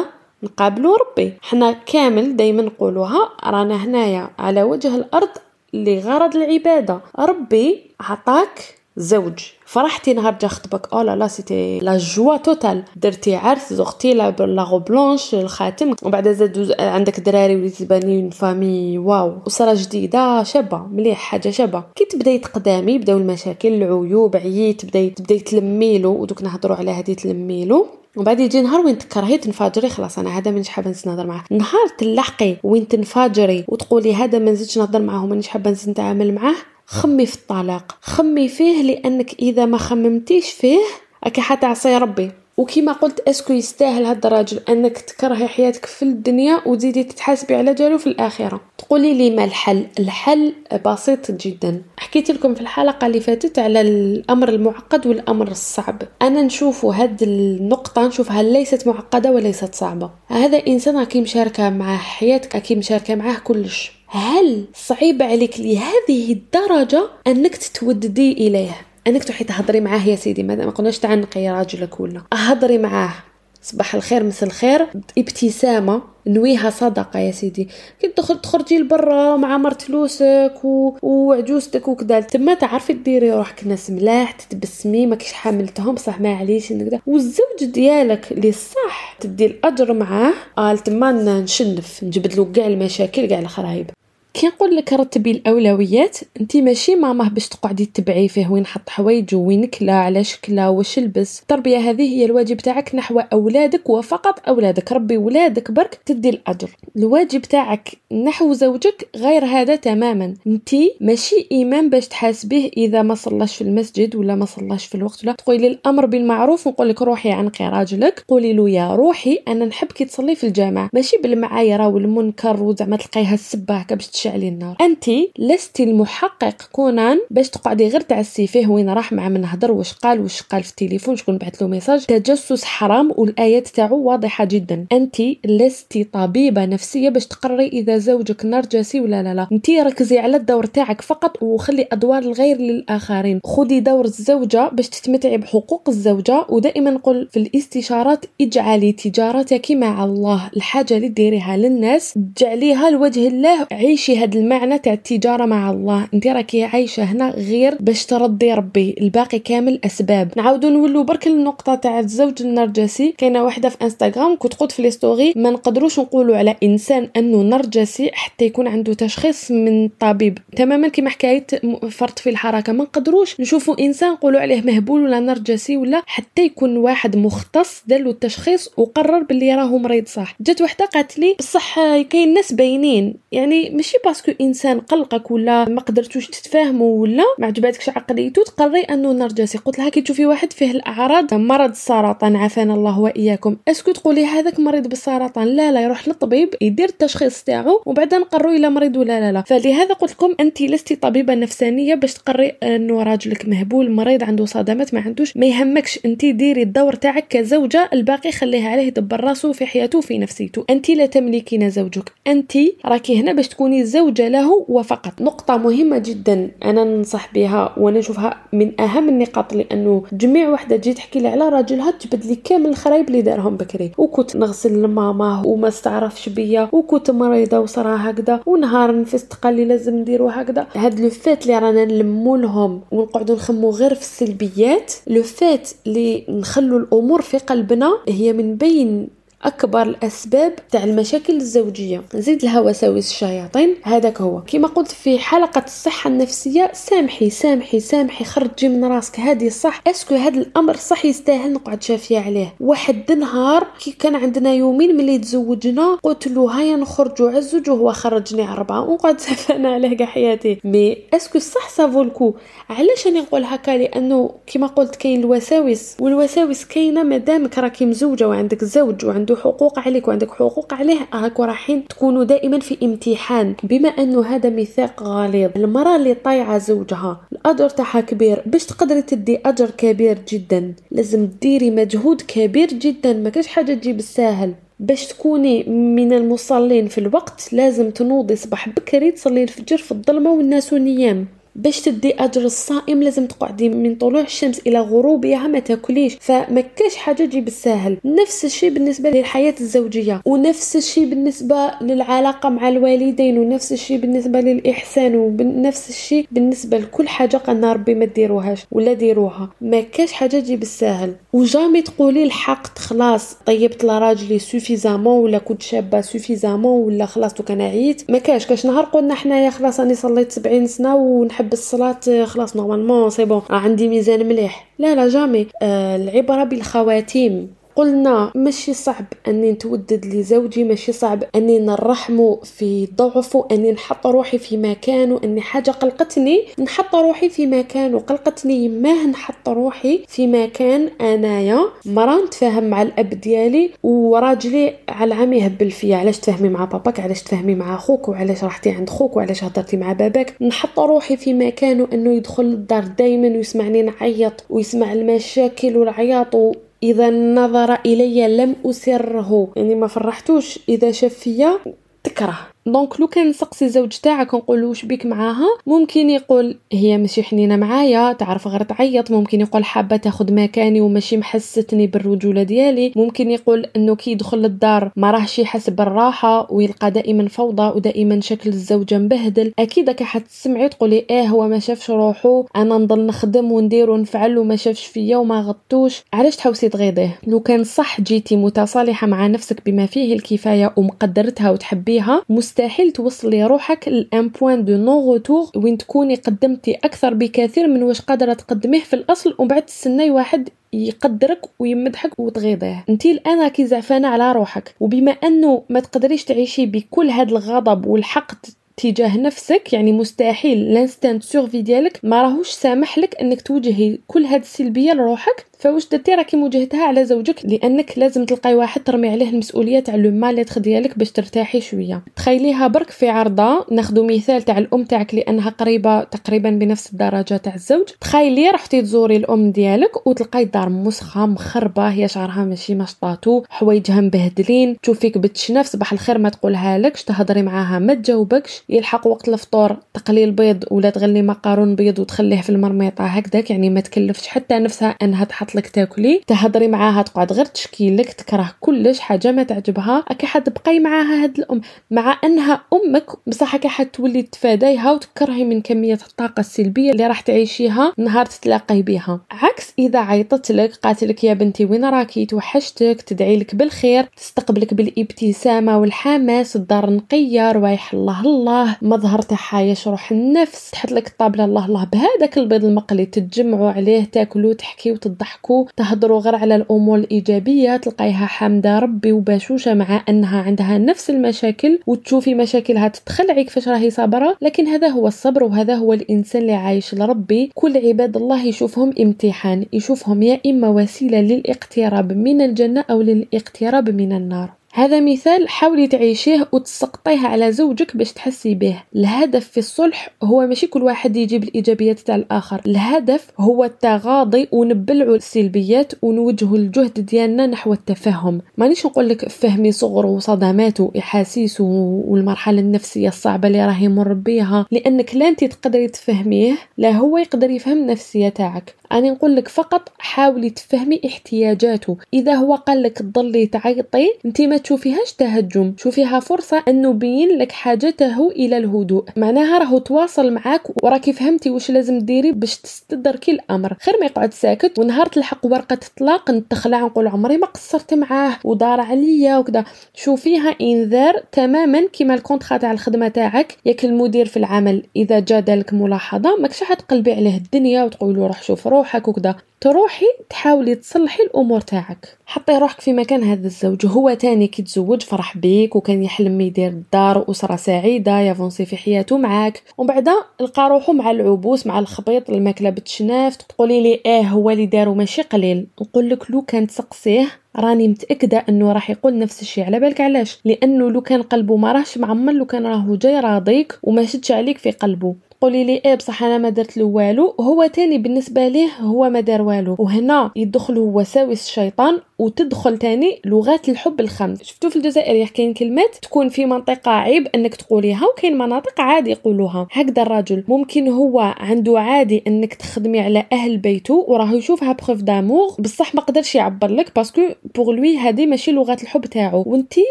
نقابلو ربي. حنا كامل دايما نقولوها رانا هنايا على وجه الأرض لغرض العبادة. ربي عطاك زوج. فرحتي نهار جا خطبك. أو لا لا c'était la joie totale درتي عرس زغرتي لبستي la blanche الخاتم. وبعد زاد عندك دراري وليتي تباني famille واو. اسره جديدة شابة. مليح حاجة شابة. كي تبداي تقدامي بداو المشاكل العيوب عييت تبداي تبداي تلميلو ودوك نهضروا على هذه تلميلو ومن بعد يجي نهار وين تكرهي تنفجري خلاص أنا هذا مانيش حابة نهضر معاه. نهار تلحقي وين تنفجري وتقولي هذا ما نزيدش نهضر معاه مانيش حابة نتعامل معاه خمي في الطلاق. خمي فيه لأنك إذا ما خممتيش فيه راكي حتعصي ربي. وكما قلت أسكو يستاهل هذا الراجل أنك تكرهي حياتك في الدنيا وتزيدي تتحاسبي على جاله في الآخرة. تقولي لي ما الحل؟ الحل بسيط جدا. حكيت لكم في الحلقة اللي فاتت على الأمر المعقد والأمر الصعب. أنا نشوف هذه النقطة نشوفها ليست معقدة وليست صعبة. هذا إنسان راكي مشاركة معاه حياتك راكي مشاركة معاه كلش. هل صعيب عليك لهذه الدرجة أنك تتوددي إليه أنك تروحي تهضري معاه يا سيدي ما قلناش تعنقي راجلك ولا هضري معاه. صباح الخير مسا الخير. ابتسامة نويها صدقة يا سيدي. كي تدخل تخرجي لبرا مع مرت فلوسك و... وعجوزتك وكذا تما تعرفي ديري روحك ناس ملاح تتبسمي ماكش حاملتهم صح ما عليش كذا والزوج ديالك اللي صح تدي الأجر معاه قال تما نشنف نجبد له كاع المشاكل كاع الخرايب. كي نقول لك رتبي الأولويات انت ماشي ماما باش تقعدي تبعي فيه وين حط حوايج وين كلا على شكله واش لبس التربية هذه هي الواجب تاعك نحو أولادك وفقط أولادك. ربي ولادك برك تدي الأجر. الواجب تاعك نحو زوجك غير هذا تماما. انت ماشي امام باش تحاسبيه إذا ما صلاش في المسجد ولا ما صلاش في الوقت. ولا تقولي الأمر بالمعروف ونقول لك روحي عنقي راجلك. قولي له يا روحي أنا نحب كي تصلي في الجامع. ماشي بالمعايرة والمنكر وزعما تلقايها السبه باش تشعلي النار. انت لست المحقق كونان باش تقعدي غير تعسي فيه وين راح مع من هضر واش قال واش قال في التليفون شكون بعث له message. تجسس حرام والآيات تاعو واضحة جدا. انت لست طبيبة نفسية باش تقرري إذا زوجك نرجسي ولا لا لا. انت ركزي على الدور تاعك فقط وخلي أدوار الغير للآخرين. خذي دور الزوجة باش تتمتعي بحقوق الزوجة ودائما نقول في الاستشارات اجعلي تجارتك مع الله. الحاجة اللي ديريها للناس جعليها لوجه الله عيشي هاد المعنى تاع التجارة مع الله. انت راكي عايشة هنا غير باش ترضي ربي. الباقي كامل أسباب. نعاودو نولو برك النقطه تاع الزوج النرجسي. كاينة واحدة في إنستغرام كنت قلت في les stories ما نقدروش نقولوا على إنسان أنه نرجسي حتى يكون عنده تشخيص من طبيب. تماما كما حكايه فرط في الحركة. ما نقدروش نشوفوا إنسان نقولوا عليه مهبول ولا نرجسي ولا حتى يكون واحد مختص له التشخيص وقرر باللي راهو مريض صح. جات وحدة قالت لي بصح كاين ناس باينين. يعني ماشي parce que إنسان قلقك ولا ما قدرتوش تتفاهموا ولا ما عجباتكش عقليته تقرري أنه نرجسي قلت لها كي تشوفي واحد فيه الأعراض مرض السرطان عافانا الله وإياكم. est-ce que تقولي هذاك مريض بالسرطان؟ لا لا يروح للطبيب يدير التشخيص تاعو وبعد نقرروا إلا مريض ولا لا لا. فلهذا قلت لكم أنت لستي طبيبة نفسانية باش تقري أنه راجلك مهبول مريض عنده صدمات ما عندوش ما يهمكش. أنت ديري الدور تاعك كزوجة الباقي خليه عليه يدبر راسه في حياته وفي نفسيته. أنت لا تملكين زوجك. أنت راكي هنا باش تكوني زوجه له وفقط. نقطة مهمة جدا أنا ننصح بها وأنا نشوفها من أهم النقاط لأنه جميع وحدة تجي تحكي لي على راجلها تجبد لي كامل الخرايب اللي دارهم بكري. وكنت نغسل لماما وما استعرفش بيا وكنت مريضة وصرا هكذا ونهار نفست قال لي لازم نديرو هكذا. هاد لو فات اللي رانا نلمو لهم ونقعدوا نخمو غير في السلبيات لو فات اللي نخلو الأمور في قلبنا هي من بين أكبر الأسباب تاع المشاكل الزوجية. نزيد لها وساوس الشياطين. هذاك هو. كما قلت في حلقة الصحة النفسية سامحي سامحي سامحي خرجي من راسك. هذه صح est-ce que هذا الأمر صح يستاهل نقعد شافية عليه. واحد النهار كي كان عندنا يومين ملي تزوجنا قلت له هيا نخرجوا عزوج وهو خرجني عربعه ونقعد زعفانة عليه كاع حياتي. مي أسكو صح سافولكو علاش راني نقول هكا؟ لأنه كما قلت كاين الوساوس. والوساوس كاينة مادامك راكي مزوجة وعندك زوج وعندك عنده حقوق عليك وعندك حقوق عليه راكو رايحين تكونوا دائما في امتحان. بما انه هذا ميثاق غليظ المرأة اللي طايعة زوجها الأجر تاعها كبير باش تقدري تدي أجر كبير جدا. لازم ديري مجهود كبير جدا ما كاش حاجة تجي بالساهل باش تكوني من المصلين في الوقت لازم تنوضي صباح بكري تصلي الفجر في الظلمة والناس نيام. باش تدي أجر الصائم لازم تقعدي من طلوع الشمس إلى غروبها ما تاكليش فما كاش حاجة تجي بالساهل نفس الشيء بالنسبة للحياة الزوجية ونفس الشيء بالنسبة للعلاقة مع الوالدين ونفس الشيء بالنسبة للإحسان ونفس الشيء بالنسبة لكل حاجة قلنا ربي ما ديروهاش ولا ديروها. ما كاش حاجة تجي بالساهل و jamais تقولي الحق خلاص طيبت لراجلي suffisamment ولا كنت شابة suffisamment ولا خلاص كان عييت. ما كاش. كاش نهار قلنا حنايا خلاص راني صليت 70 سنة ونحب بالصلاة خلاص normalement c'est bon عندي ميزان مليح. لا لا جامي. آه العبرة بالخواتيم. قلنا ماشي صعب أني نتودد لزوجي ماشي صعب أني نرحمه في ضعفه أني نحط روحي في مكانه أني حاجة قلقتني نحط روحي في مكانه. قلقتني ما نحط روحي في مكان أنايا. مرا نتفاهم مع الأب ديالي وراجلي على العام يهبل فيا. علاش تفهمي مع باباك؟ علاش تفهمي مع خوك وعلاش رحتي عند خوك؟ وعلاش هضرتي مع باباك؟ نحط روحي في مكانه أنه يدخل للدار دائما ويسمعني نعيط ويسمع المشاكل والعياط إذا نظر إلي لم أسره. يعني ما فرحتوش. إذا شاف فيا تكره. donc لو كان نسقسي زوج تاعك نقول واش بيك معاها ممكن يقول هي ماشي حنينة معايا تعرف غير تعيط ممكن يقول حابة تاخذ مكاني وماشي محستني بالرجولة ديالي ممكن يقول إنه كي يدخل للدار ما راهش يحس بالراحة ويلقى دائما فوضى ودائما شكل الزوجة مبهدل. أكيد كي حتسمعي تقولي إيه هو ما شافش روحو أنا نضل نخدم وندير ونفعل وما شافش فيا وما غطوش. علاش تحوسي تغيضيه لو كان صح جيتي متصالحة مع نفسك بما فيه الكفاية ومقدرتها وتحبيها مستحيل توصلي روحك لأن point de non-retour وين تكوني قدمتي أكثر بكثير من واش قادرة تقدميه في الأصل ومن بعد تستناي واحد يقدرك ويمدحك وتغيظيه انت الآن كي زعفانة على روحك وبما أنه ما تقدريش تعيشي بكل هذا الغضب والحقد تجاه نفسك يعني مستحيل l'instinct de survie ديالك ما راهوش سامح لك إنك توجهي كل هاد السلبية لروحك. فواش درتي؟ راكي موجهتها على زوجك لأنك لازم تلقاي واحد ترمي عليه المسؤولية تاع le mal-être ديالك باش ترتاحي شوية. تخيليها برك في عرضة ناخذ مثال تاع الأم تاعك لأنها قريبة تقريبا بنفس الدرجة تاع الزوج. تخيلي رحتي تزوري الأم ديالك وتلقاي الدار مسخه مخربه هي شعرها ماشي مشطاتو حوايجها مبهدلين. تشوفيك بتشنف صباح الخير ما تقولها لكش تهضري معاها ما تجاوبكش. يلحق وقت الفطور تقلي البيض ولا تغلي مقارون بيض وتخليه في المرميطه هكذاك يعني ما تكلفش حتى نفسها أنها تحط لك تاكلي تهضري معاها تقعد غير تشكي لك تكره كلش حاجة ما تعجبها. أكي حتبقاي معاها هاد الأم. مع أنها أمك بصح أكي حتولي تفاديها وتكرهي من كمية الطاقة السلبية اللي راح تعيشيها نهار تتلاقي بها عكس إذا عيطت لك قالت لك يا بنتي وين راكي؟ توحشتك تدعي لك بالخير تستقبلك بالإبتسامة والحماس الدار نقيه روايح الله الله. الله مظهر تاعها يشرح النفس تحط لك الطابلة الله الله بهذاك البيض المقلي تتجمعوا عليه تاكلوا تحكيوا تضحكوا تهضروا غير على الأمور الإيجابية تلقايها حامدة ربي وبشوشه مع أنها عندها نفس المشاكل وتشوفي مشاكلها تتخلعي كيفاش راهي صابرة لكن هذا هو الصبر وهذا هو الإنسان اللي عايش لربي. كل عباد الله يشوفهم امتحان يشوفهم يا إما وسيلة للاقتراب من الجنة أو للاقتراب من النار. هذا مثال حاولي تعيشيه وتسقطيه على زوجك باش تحسي به. الهدف في الصلح هو ماشي كل واحد يجيب الإيجابيات تاع الآخر. الهدف هو التغاضي ونبلعوا السلبيات ونوجهوا الجهد ديالنا نحو التفهم. مانيش نقول لك فهمي صغر وصدمات وإحاسيس والمرحلة النفسية الصعبة اللي راه يمر بيها لأنك لا انت تقدري تفهميه لا هو يقدر يفهم النفسية تاعك. أنا نقول لك فقط حاولي تفهمي احتياجاته. إذا هو قال لك تضلي تعيطي أنت ما تشوفيهاش تهجم. شوفيها فرصة أنه بين لك حاجته إلى الهدوء. معناها راهو تواصل معاك وراكي فهمتي واش لازم ديري باش تستدركي الأمر. خير ما يقعد ساكت ونهار تلحق ورقة طلاق نتخلع نقول عمري ما قصرت معاه ودار عليا وكذا. شوفيها إنذار تماما كيما ال contrat تاع الخدمة تاعك. ياك المدير في العمل إذا جا دالك ملاحظة ماكش تقلبي عليه الدنيا وتقولوا روح شوف روحك وكذا. تروحي تحاولي تصلحي الأمور تاعك. حطي روحك في مكان هذا الزوج هو تاني كي تزوج فرح بيك وكان يحلم يدير دار وأسرة سعيدة يافونسي في حياته معاك. ومن بعد لقى روحو مع العبوس مع الخبيط الماكلة بتشناف. تقولي لي آه هو اللي دارو ماشي قليل. نقول لك لو كان تسقسيه راني متأكدة إنه راح يقول نفس الشيء. على بالك علاش؟ لأنه لو كان قلبه ما راهش معمر لو كان راهو جاي راضيك وما شدش عليك في قلبه. تقولي لي إيه بصح أنا ما درت له والو. هو تاني بالنسبة ليه هو ما دار والو. وهنا يدخل وساوس الشيطان وتدخل تاني لغات الحب الخمس. شفتوا في الجزائر كاين كلمات تكون في منطقة عيب إنك تقوليها وكاين مناطق عادي يقولوها. هكذا الرجل. ممكن هو عنده عادي إنك تخدمي على أهل بيته وراه يشوفها preuve d'amour بصح ما قدرش يعبر لك parce que pour lui هذه ماشي لغات الحب تاعو. وانتي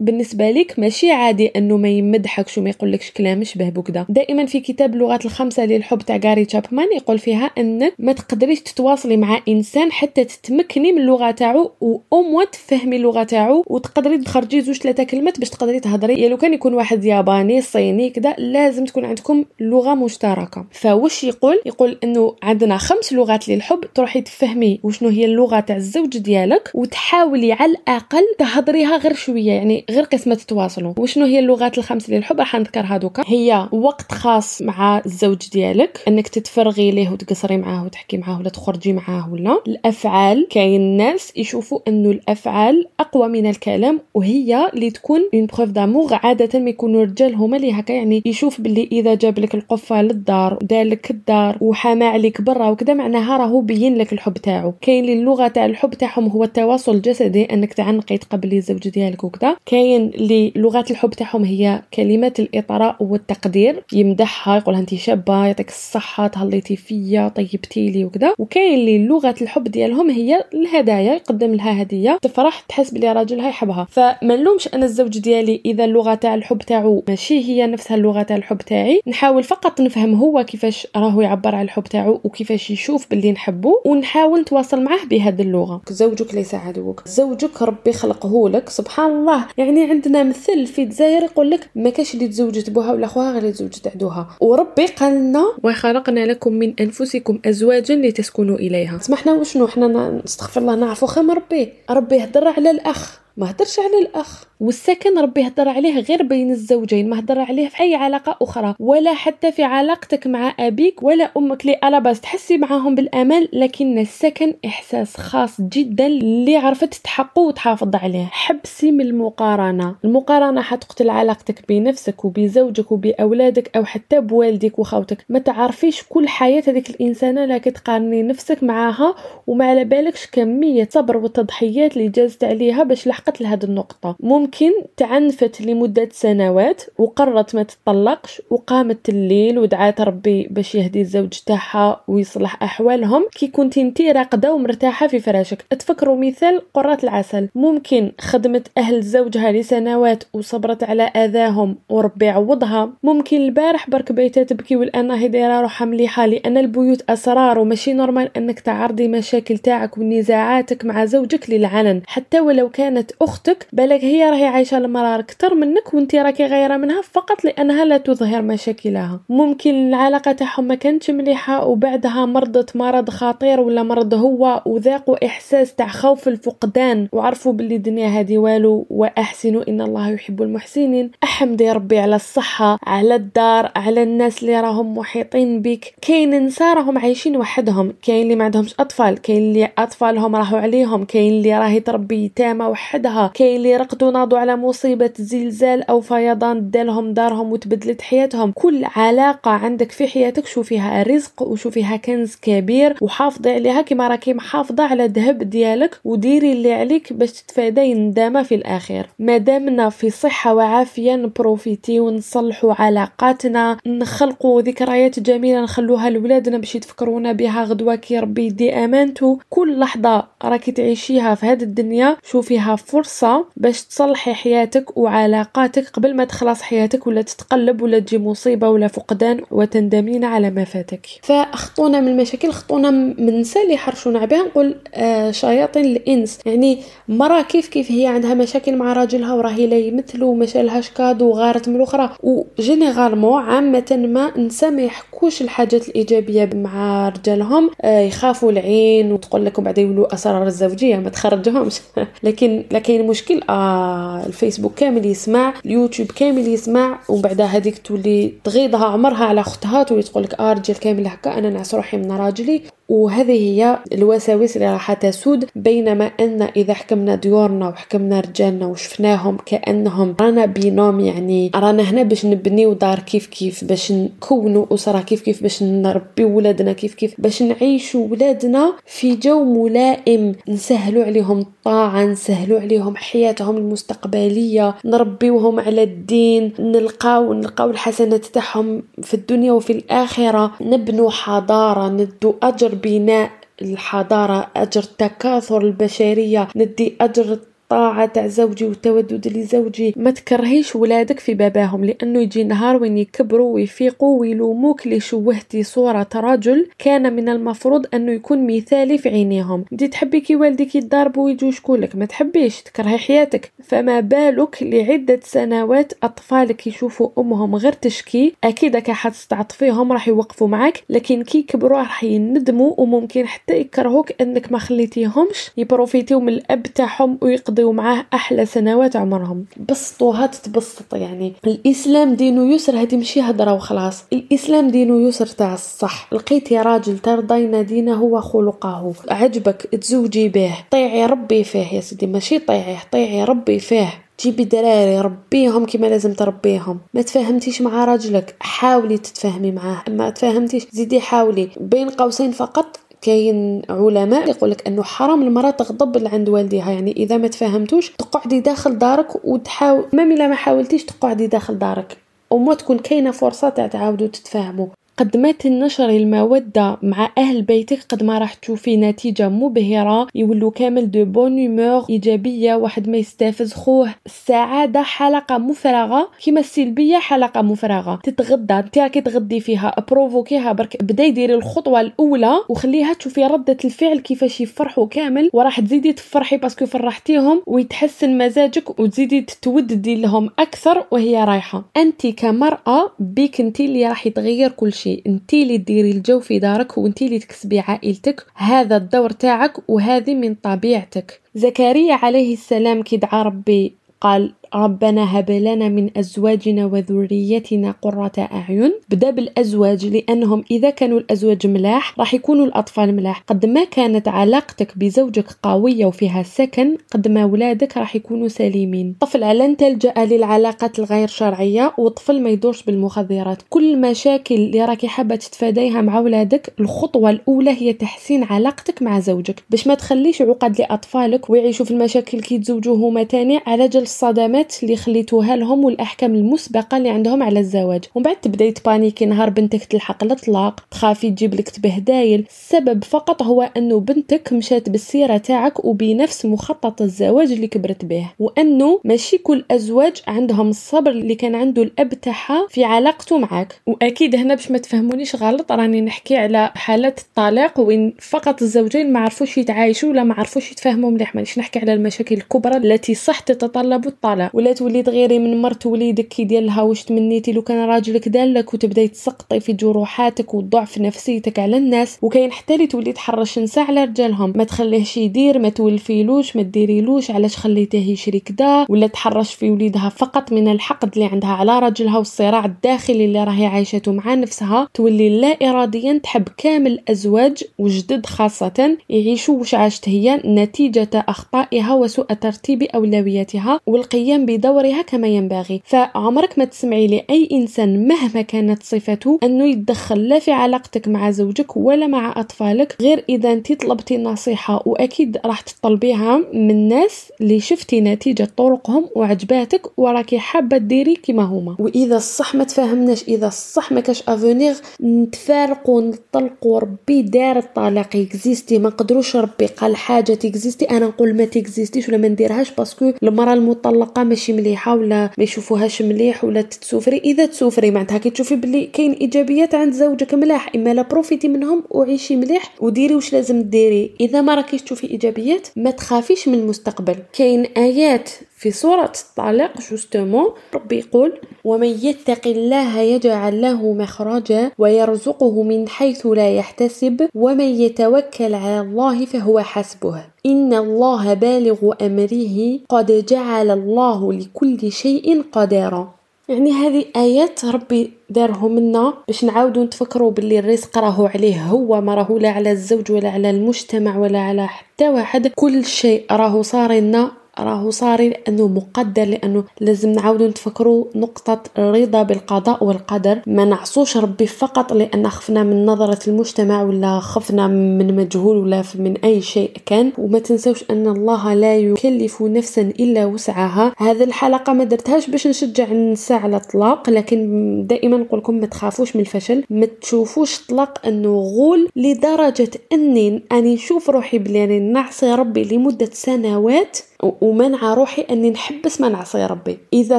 بالنسبة لك ماشي عادي إنه ما يمدحكش وما يقولكش كلام شبه بكذا دائما في كتاب لغات الخمسة للحب تاع غاري تشابمان يقول فيها إنك ما تقدريش تتواصلي مع إنسان حتى تتمكني من اللغة تاعو أو تفهمي اللغة تاعو وتقدري تخرجي زوج ثلاثة كلمات باش تقدري تهضري. يا لو كان يكون واحد ياباني صيني كذا لازم تكون عندكم لغة مشتركة. فواش يقول؟ يقول إنه عندنا خمس لغات للحب تروحي تفهمي وشنو هي اللغة تاع الزوج ديالك وتحاولي على الأقل تهضريها غير شوية يعني غير قسمة تتواصلوا. وشنو هي اللغات الخمس للحب؟ راح نذكرها دوكا. هي وقت خاص مع الزوج ديالك إنك تتفرغي ليه وتقصري معاه وتحكي معاه ولا تخرجي معاه ولا. الأفعال كاين ناس يشوفوا إنه الأفعال أقوى من الكلام وهي اللي تكون une preuve d'amour عادة ما يكونوا الرجال هما اللي هكا يعني يشوف باللي إذا جاب لك القفة للدار دالك الدار وحامى عليك برا وكذا معناها راهو بين لك الحب تاعو. كاين اللي اللغة تاع الحب تاعهم هو التواصل الجسدي إنك تعنقي تقبلي الزوج ديالك وكذا. كاين اللي لغات الحب تاعهم هي كلمات الإطراء والتقدير يمدحها يقولها انت شابه يعطيك الصحة تهليتي فيا طيبتي لي وكذا. وكاين اللي لغة الحب ديالهم هي الهدايا يقدم لها هدية تفرح تحس بلي راجلها يحبها فما نلومش أنا الزوج ديالي إذا اللغة تاع الحب تاعو ماشي هي نفسها اللغة تاع الحب تاعي. نحاول فقط نفهم هو كيفاش راهو يعبر على الحب تاعو وكيفاش يشوف باللي نحبه ونحاول نتواصل معاه بهذه اللغة. زوجك ليس عدوك. زوجك ربي خلقه لك. سبحان الله. يعني عندنا مثل في الجزائر يقول لك ما كاش اللي تزوجت بوها ولا خوها غير تزوجت عدوها. وربي قال لنا وخلقنا لكم من أنفسكم أزواجا لتسكنوا إليها. سمحنا وشنو؟ حنا نستغفر الله نعرفو خير ربي. ربي يهضر على الأخ. ما هدرش على الأخ. والسكن ربي هضر عليه غير بين الزوجين ما هضر عليه في أي علاقة أخرى. ولا حتى في علاقتك مع أبيك ولا أمك اللي على باس تحسي معاهم بالأمان لكن السكن إحساس خاص جدا اللي عرفت تحقه وتحافظ عليه. حبسي من المقارنة. المقارنة حتقتل علاقتك بنفسك وبزوجك وبأولادك أو حتى بوالدك وخوتك ما تعرفيش كل حياة هذيك الإنسانة لا تقارني نفسك معاها وما على بالكش كمية صبر وتضحيات اللي جازت عليها باش لحقت لهذه النقطة. ممكن تعنفت لمدة سنوات وقررت ما تطلقش وقامت الليل ودعات ربي باش يهدي الزوج تاعها ويصلح أحوالهم. كي كنت انتي راقدة ومرتاحة في فراشك. تفكروا مثال جرة العسل. ممكن خدمت أهل زوجها لسنوات وصبرت على آذاهم وربي عوضها. ممكن البارح برك بيتها تبكي والان هي دايرة روحها مليحة لأن البيوت أسرار وماشي normal أنك تعرضي مشاكل تاعك ونزاعاتك مع زوجك للعلن. حتى ولو كانت أختك بالك هي راهي عايشة المرار أكثر منك وانت راكي غيره منها فقط لأنها لا تظهر مشاكلها. ممكن العلاقة تاعهم ما كانتش مليحة وبعدها مرضت مرض خطير ولا مرض هو وذاقوا احساس تاع خوف الفقدان. وعرفوا باللي الدنيا هذه والو وأحسنوا إن الله يحب المحسنين. أحمدي ربي على الصحة على الدار على الناس اللي راهم محيطين بك كاين نساء راهم عايشين وحدهم كاين اللي ما عندهمش أطفال كاين اللي أطفالهم راحوا عليهم كاين اللي راهي تربي يتامى وحدها كاين اللي رقدوا ناضوا على مصيبة زلزال أو فيضان دالهم دارهم وتبدلت حياتهم. كل علاقة عندك في حياتك شوفيها رزق وشوفيها كنز كبير وحافظي عليها. كما راكي محافظة على ذهب ديالك وديري اللي عليك باش تتفادي الندامة في الاخير ما دامنا في صحة وعافية نبروفيتي ونصلحوا علاقاتنا. نخلقوا ذكريات جميلة نخلوها لولادنا باش يتفكرونا بها. غدوة كي ربي يدي امانته كل لحظة راكي تعيشيها في هذه الدنيا شوفيها فرصة باش تصلحي حياتك وعلاقاتك قبل ما تخلص حياتك ولا تتقلب ولا تجي مصيبة ولا فقدان وتندمين على ما فاتك. فأخطونا من المشاكل خطونا من نساء اللي حرشونا بها نقول آه شياطين الإنس. يعني مرة كيف كيف هي عندها مشاكل مع راجلها وراهي لا يمثلوا وما شرالهاش cadeau وغارت من الأخرى. و généralement عامة ما نسا ما يحكوش الحاجات الإيجابية مع رجالهم. آه يخافوا العين وتقول لكم بعد يقولوا أسرار الزوجية ما تخرجهمش. لكن لكن مشكل آه الفيسبوك كامل يسمع اليوتيوب كامل يسمع ومن بعد هذيك تولي تغيضها عمرها على اختها تولي تقول لك آه رجال كامل هكا أنا نعس روحي من راجلي وهذه هي الوساوس اللي راح تسود بينما أن إذا حكمنا ديورنا وحكمنا رجالنا وشفناهم كأنهم رانا بينوم يعني رانا هنا باش نبنيو دار كيف كيف باش نكونوا أسرة كيف كيف باش نربي ولادنا كيف كيف باش نعيشوا ولادنا في جو ملائم نسهلوا عليهم الطاعة نسهلوا عليهم حياتهم المستقبلية نربيوهم على الدين نلقاو نلقاو الحسنات تاعهم في الدنيا وفي الآخرة نبنوا حضارة ندو أجر بناء الحضارة أجر تكاثر البشرية ندي أجر الطاعة تاع زوجي والتودد لزوجي. ما تكرهيش ولادك في باباهم لأنه يجي نهار وين يكبروا ويفيقوا ويلوموك اللي شوهتي صورة رجل كان من المفروض أنه يكون مثالي في عينيهم. انت تحبي كي والديك يضربوا ويجوا يشكولك ما تحبيش تكرهي حياتك. فما بالك لعدة سنوات أطفالك يشوفوا أمهم غير تشكي؟ أكيد كي حتستعطفيهم راح يوقفوا معك لكن كي يكبروا راح يندموا وممكن حتى يكرهوك أنك ما خليتيهمش. يبروفيتيو من الأب تاعهم ويقضوا يقضيو معاه أحلى سنوات عمرهم. بسطوها تتبسط يعني. الإسلام دينه يسر هذه ماشي هضره وخلاص. الإسلام دينه يسر تاع الصح. لقيتي راجل ترضين دينه وخلقه عجبك تزوجي به طيعي ربي فيه يا سيدي. ماشي طيعيه طيعي ربي فيه. جيبي دراري ربيهم كما لازم تربيهم. ما تفاهمتيش مع راجلك. حاولي تتفاهمي معاه. ما تفاهمتيش. زيدي حاولي. بين قوسين فقط كاين علماء يقول لك أنه حرام المرأة تغضب عند والديها. يعني إذا ما تفاهمتوش تقعدي داخل دارك وتحاول ما ما حاولتيش تقعدي داخل دارك. وما تكون كاينة فرصة تاع تعاودوا تتفاهموا. قد ما تنشري المودة مع أهل بيتك قد ما راح تشوفي نتيجة مبهرة. يولوا كامل de bonne humeur إيجابية واحد ما يستفز خوه. السعادة حلقة مفرغة. كيما السلبية حلقة مفرغة. تتغدى. انت راكي تغدي فيها. بروفوكيها برك. ابداي ديري الخطوة الأولى وخليها تشوفي ردة الفعل كيفاش يفرحوا كامل. وراح تزيدي تفرحي parce que فرحتيهم ويتحسن مزاجك وتزيدي تتوددي لهم أكثر وهي رايحة. أنت كمرأة بيك انت اللي راح يتغير كل شيء شيء أنتي اللي ديري الجو في دارك وأنتي اللي تكسبي عائلتك. هذا الدور تاعك وهذه من طبيعتك. زكريا عليه السلام كي دعا ربي قال ربنا هب لنا من أزواجنا وذريتنا قرة أعين. بدا بالأزواج لأنهم إذا كانوا الأزواج ملاح راح يكونوا الأطفال ملاح. قد ما كانت علاقتك بزوجك قوية وفيها سكن قد ما ولادك راح يكونوا سليمين. طفل لن تلجأ للعلاقات الغير شرعية وطفل ما يدورش بالمخدرات. كل المشاكل اللي راكي حابة تتفاديها مع ولادك الخطوة الأولى هي تحسين علاقتك مع زوجك. باش ما تخليش عقد لأطفالك ويعيشوا في المشاكل كي تزوجوا هما تاني على جل الصدمات القرارات اللي خليتوها لهم والأحكام المسبقة اللي عندهم على الزواج. ومن بعد تبدأي تبانيكي نهار بنتك تلحق الأطلاق تخافي تجيب لك تبهدايل السبب فقط هو أنه بنتك مشات بالسيره تاعك وبنفس مخطط الزواج اللي كبرت به. وأنه ماشي كل أزواج عندهم الصبر اللي كان عنده الأب تاعها في علاقته معك وأكيد هنا باش ما تفهمونيش غلط راني نحكي على حالات الطلاق. وين فقط الزوجين ما عرفوش يتعايشوا ولا ما عرفوش يتفاهموا مليح. مانيش نحكي على المشاكل الكبرى التي صح تتطلب الطلاق. ولا تولي تغيري من مرت وليدك كي دير لها واش تمنيتي؟ لو كان راجلك دالك وتبداي تسقطي في جروحاتك وضعف نفسيتك على الناس وكاين حتى اللي تولي تحرش نساء على رجالهم. ما تخليهش يدير ما تولفيلوش ما ديريلوش علاش خليتيه يشري كدا؟ ولا تحرش في وليدها فقط من الحقد اللي عندها على رجلها والصراع الداخلي اللي راهي عايشته مع نفسها تولي لا اراديا تحب كامل الازواج الجدد خاصة يعيشوا واش عاشت هي نتيجة أخطائها وسوء ترتيب أولوياتها والقيام بدورها كما ينبغي. فعمرك ما تسمعي لأي إنسان مهما كانت صفته انه يتدخل لا في علاقتك مع زوجك ولا مع أطفالك غير إذا أنت طلبتي نصيحة وأكيد راح تطلبيها من ناس اللي شفتي نتيجة طرقهم وعجباتك وراكي حابة ديري كما هما. وإذا الصح ما تفاهمناش إذا الصح ما كاش avenir نتفارقوا نطلقوا ربي دار الطلاق. إكزيستي ما قدروش ربي قال حاجة تيكزيستي أنا نقول ما تيكزيستيش ولا ما نديرهاش parce que المرأة المطلقة ماشي مليحة ولا ما يشوفوهاش مليح ولا تتسوفري. إذا تسوفري معناتها كي تشوفي بلي كاين إيجابيات عند زوجك ملاح إما لا profiter منهم وعيشي مليح وديري واش لازم ديري. إذا ما راكيش تشوفي إيجابيات ما تخافيش من المستقبل. كاين آيات في سورة الطلاق justement ربي يقول ومن يتق الله يجعل له مخرجا ويرزقه من حيث لا يحتسب ومن يتوكل على الله فهو حسبه. إن الله بالغ أمره قد جعل الله لكل شيء قدرا يعني هذه آيات ربي داره منا باش نعاودو نتفكروا باللي الرزق راهو عليه هو ما راهو لا على الزوج ولا على المجتمع ولا على حتى واحد. كل شيء راهو صار لنا راهو صاري لأنه مقدر لأنه لازم نعاودو نتفكروا نقطة الرضا بالقضاء والقدر. ما نعصوش ربي فقط لأن خفنا من نظرة المجتمع ولا خفنا من مجهول ولا من أي شيء كان. وما تنسوش أن الله لا يكلف نفسا إلا وسعها. هذه الحلقة ما درتهاش باش نشجع النساء على الطلاق لكن دائما نقول لكم ما تخافوش من الفشل. ما تشوفوش طلاق أنه غول لدرجة أني أني نشوف روحي بلي نعصي ربي لمدة سنوات ومنع روحي إني نحبس ما نعصي ربي. إذا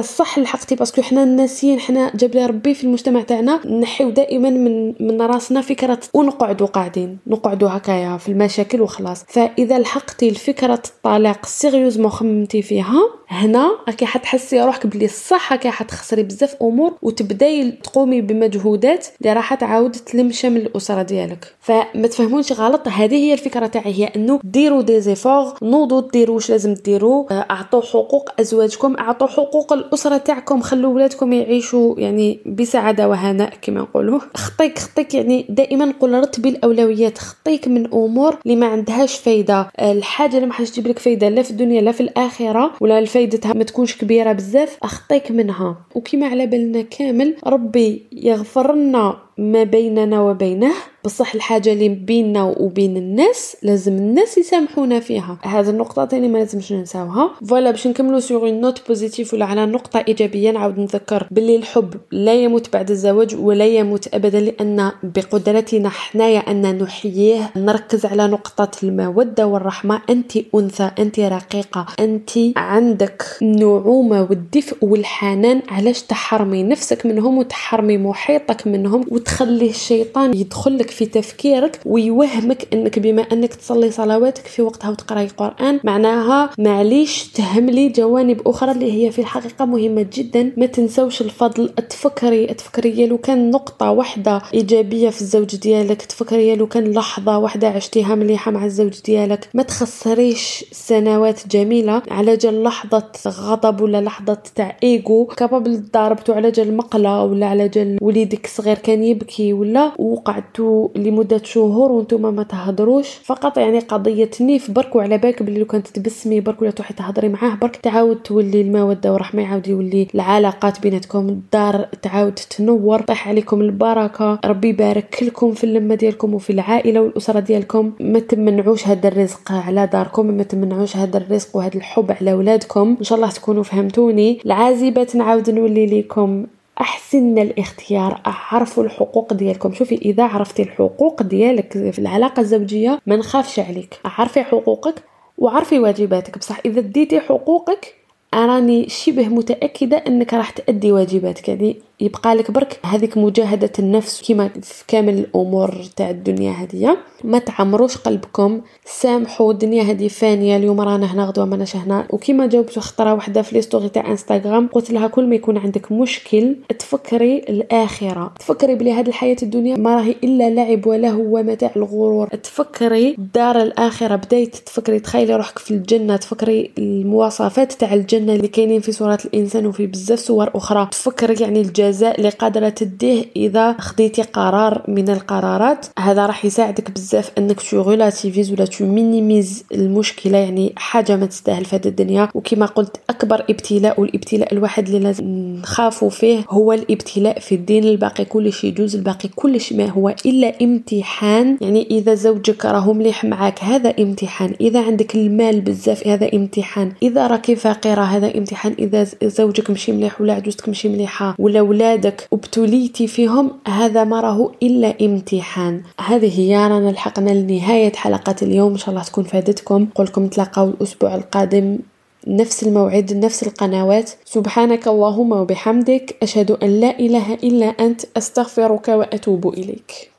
صح لحقتي parce que حنا الناسيين حنا جاب لي ربي في المجتمع تاعنا نحيو دائما من من راسنا فكرة ونقعدوا قاعدين نقعدوا هكايا في المشاكل وخلاص. فإذا لحقتي الفكرة الطلاق sérieusement خممتي فيها هنا راكي حتحسي روحك بلي صح راكي حتخسري بزاف أمور وتبداي تقومي بمجهودات اللي راح تعاود تلم شمل الأسرة ديالك. فما تفهمونش غلط؟ هذه هي الفكرة تاعي هي إنه ديروا دي زيفور نوضوا ديروا واش لازم ديروا أعطوا حقوق أزواجكم أعطوا حقوق الأسرة تاعكم خلوا ولادكم يعيشوا يعني بسعادة وهناء كما نقولوا. خطيك خطيك يعني دائما نقول رتبي الأولويات خطيك من أمور اللي ما عندهاش فايدة. الحاجة اللي ما حاش تجيب لك فايدة لا في الدنيا لا في الآخرة ولا فايدتها ما تكونش كبيرة بزاف أخطيك منها. وكما على بالنا كامل ربي يغفر لنا ما بيننا وبينه بصح الحاجة اللي بيننا وبين الناس لازم الناس يسامحونا فيها. هذه النقطة تاني ما لازمش ننساوها. voilà باش نكملو sur note positive ولا على نقطة إيجابية نعاود نذكر باللي الحب لا يموت بعد الزواج ولا يموت أبدا لأن بقدرتنا حنايا أن نحييه. نركز على نقطة المودة والرحمة. أنت أنثى أنت رقيقة أنت عندك النعومة والدفء والحنان. علاش تحرمي نفسك منهم وتحرمي محيطك منهم؟ وتخلي الشيطان يدخلك في تفكيرك ويوهمك أنك بما أنك تصلي صلواتك في وقتها وتقرأي قران معناها معليش تهملي جوانب أخرى اللي هي في الحقيقة مهمة جدا. ما تنسوش الفضل تفكري تفكري لو كان نقطة واحدة إيجابية في الزوج ديالك تفكري لو كان لحظة واحدة عشتيها مليحه مع الزوج ديالك. ما تخسريش سنوات جميلة على جال لحظة غضب ولا لحظة تاع égo capable ضربتو على جال مقلة ولا على جال وليدك صغير كان يبكي ولا وقعدتوا لمدة شهور وأنتم ما تهضروش؟ فقط يعني قضية نيف. برك وعلى بالك بلي لو كانت تبسمي برك ولا تروحي تهضري معاه. برك تعاود تولي الموده ورحمة يعاود يولي العلاقات بيناتكم. الدار تعاود تنور طيح عليكم البركة. ربي يبارك لكم في اللمة ديالكم وفي العائلة والأسرة ديالكم. ما تمنعوش هذا الرزق على داركم. ما تمنعوش هذا الرزق وهذا الحب على ولادكم. إن شاء الله تكونوا فهمتوني. العازبات نعاود نولي لكم أحسن الاختيار اعرفوا الحقوق ديالكم. شوفي إذا عرفتي الحقوق ديالك في العلاقة الزوجية ما نخافش عليك. عرفي حقوقك وعرفي واجباتك. بصح إذا ديتي حقوقك راني شبه متأكدة أنك راح تأدي واجباتك. يعني يبقى لك برك هذيك مجاهدة النفس كما في كامل الأمور تاع الدنيا هذه. ما تعمروش قلبكم سامحوا الدنيا هذه فانية اليوم رانا هنا غدوة ماناش هنا. وكما جاوبت خطرة واحدة في les story تاع إنستغرام قلت لها كل ما يكون عندك مشكل تفكري الآخرة. تفكري بلي هذه الحياة الدنيا ما راهي إلا لعب ولهو ومتاع الغرور. تفكري دار الآخرة بديت تفكري تخيلي روحك في الجنة تفكري المواصفات تاع الجنة اللي كاينين في سوره الإنسان وفي بزاف سور أخرى. تفكري يعني الجزاء الجزاء اللي قادره تديه إذا خديتي قرار من القرارات. هذا راح يساعدك بزاف أنك tu relativises ولا tu minimises المشكلة يعني حاجة ما تستاهل في هذه الدنيا. وكما قلت أكبر ابتلاء والابتلاء الواحد اللي لازم نخافوا فيه هو الابتلاء في الدين الباقي. كل شيء يجوز الباقي كل شيء ما هو إلا امتحان. يعني إذا زوجك راه مليح معك هذا امتحان. إذا عندك المال بزاف هذا امتحان. إذا راكي فقيرة هذا امتحان. إذا زوجك مشي مليح ولا عجوزتك مشي مليحة ولا ولادك وابتليتي فيهم هذا ما راه إلا امتحان. هذه هي رانا لحقنا لنهاية حلقة اليوم. إن شاء الله تكون فادتكم. نقولكم نتلاقاو الأسبوع القادم نفس الموعد نفس القنوات. سبحانك اللهم وبحمدك أشهد أن لا إله إلا أنت أستغفرك وأتوب إليك.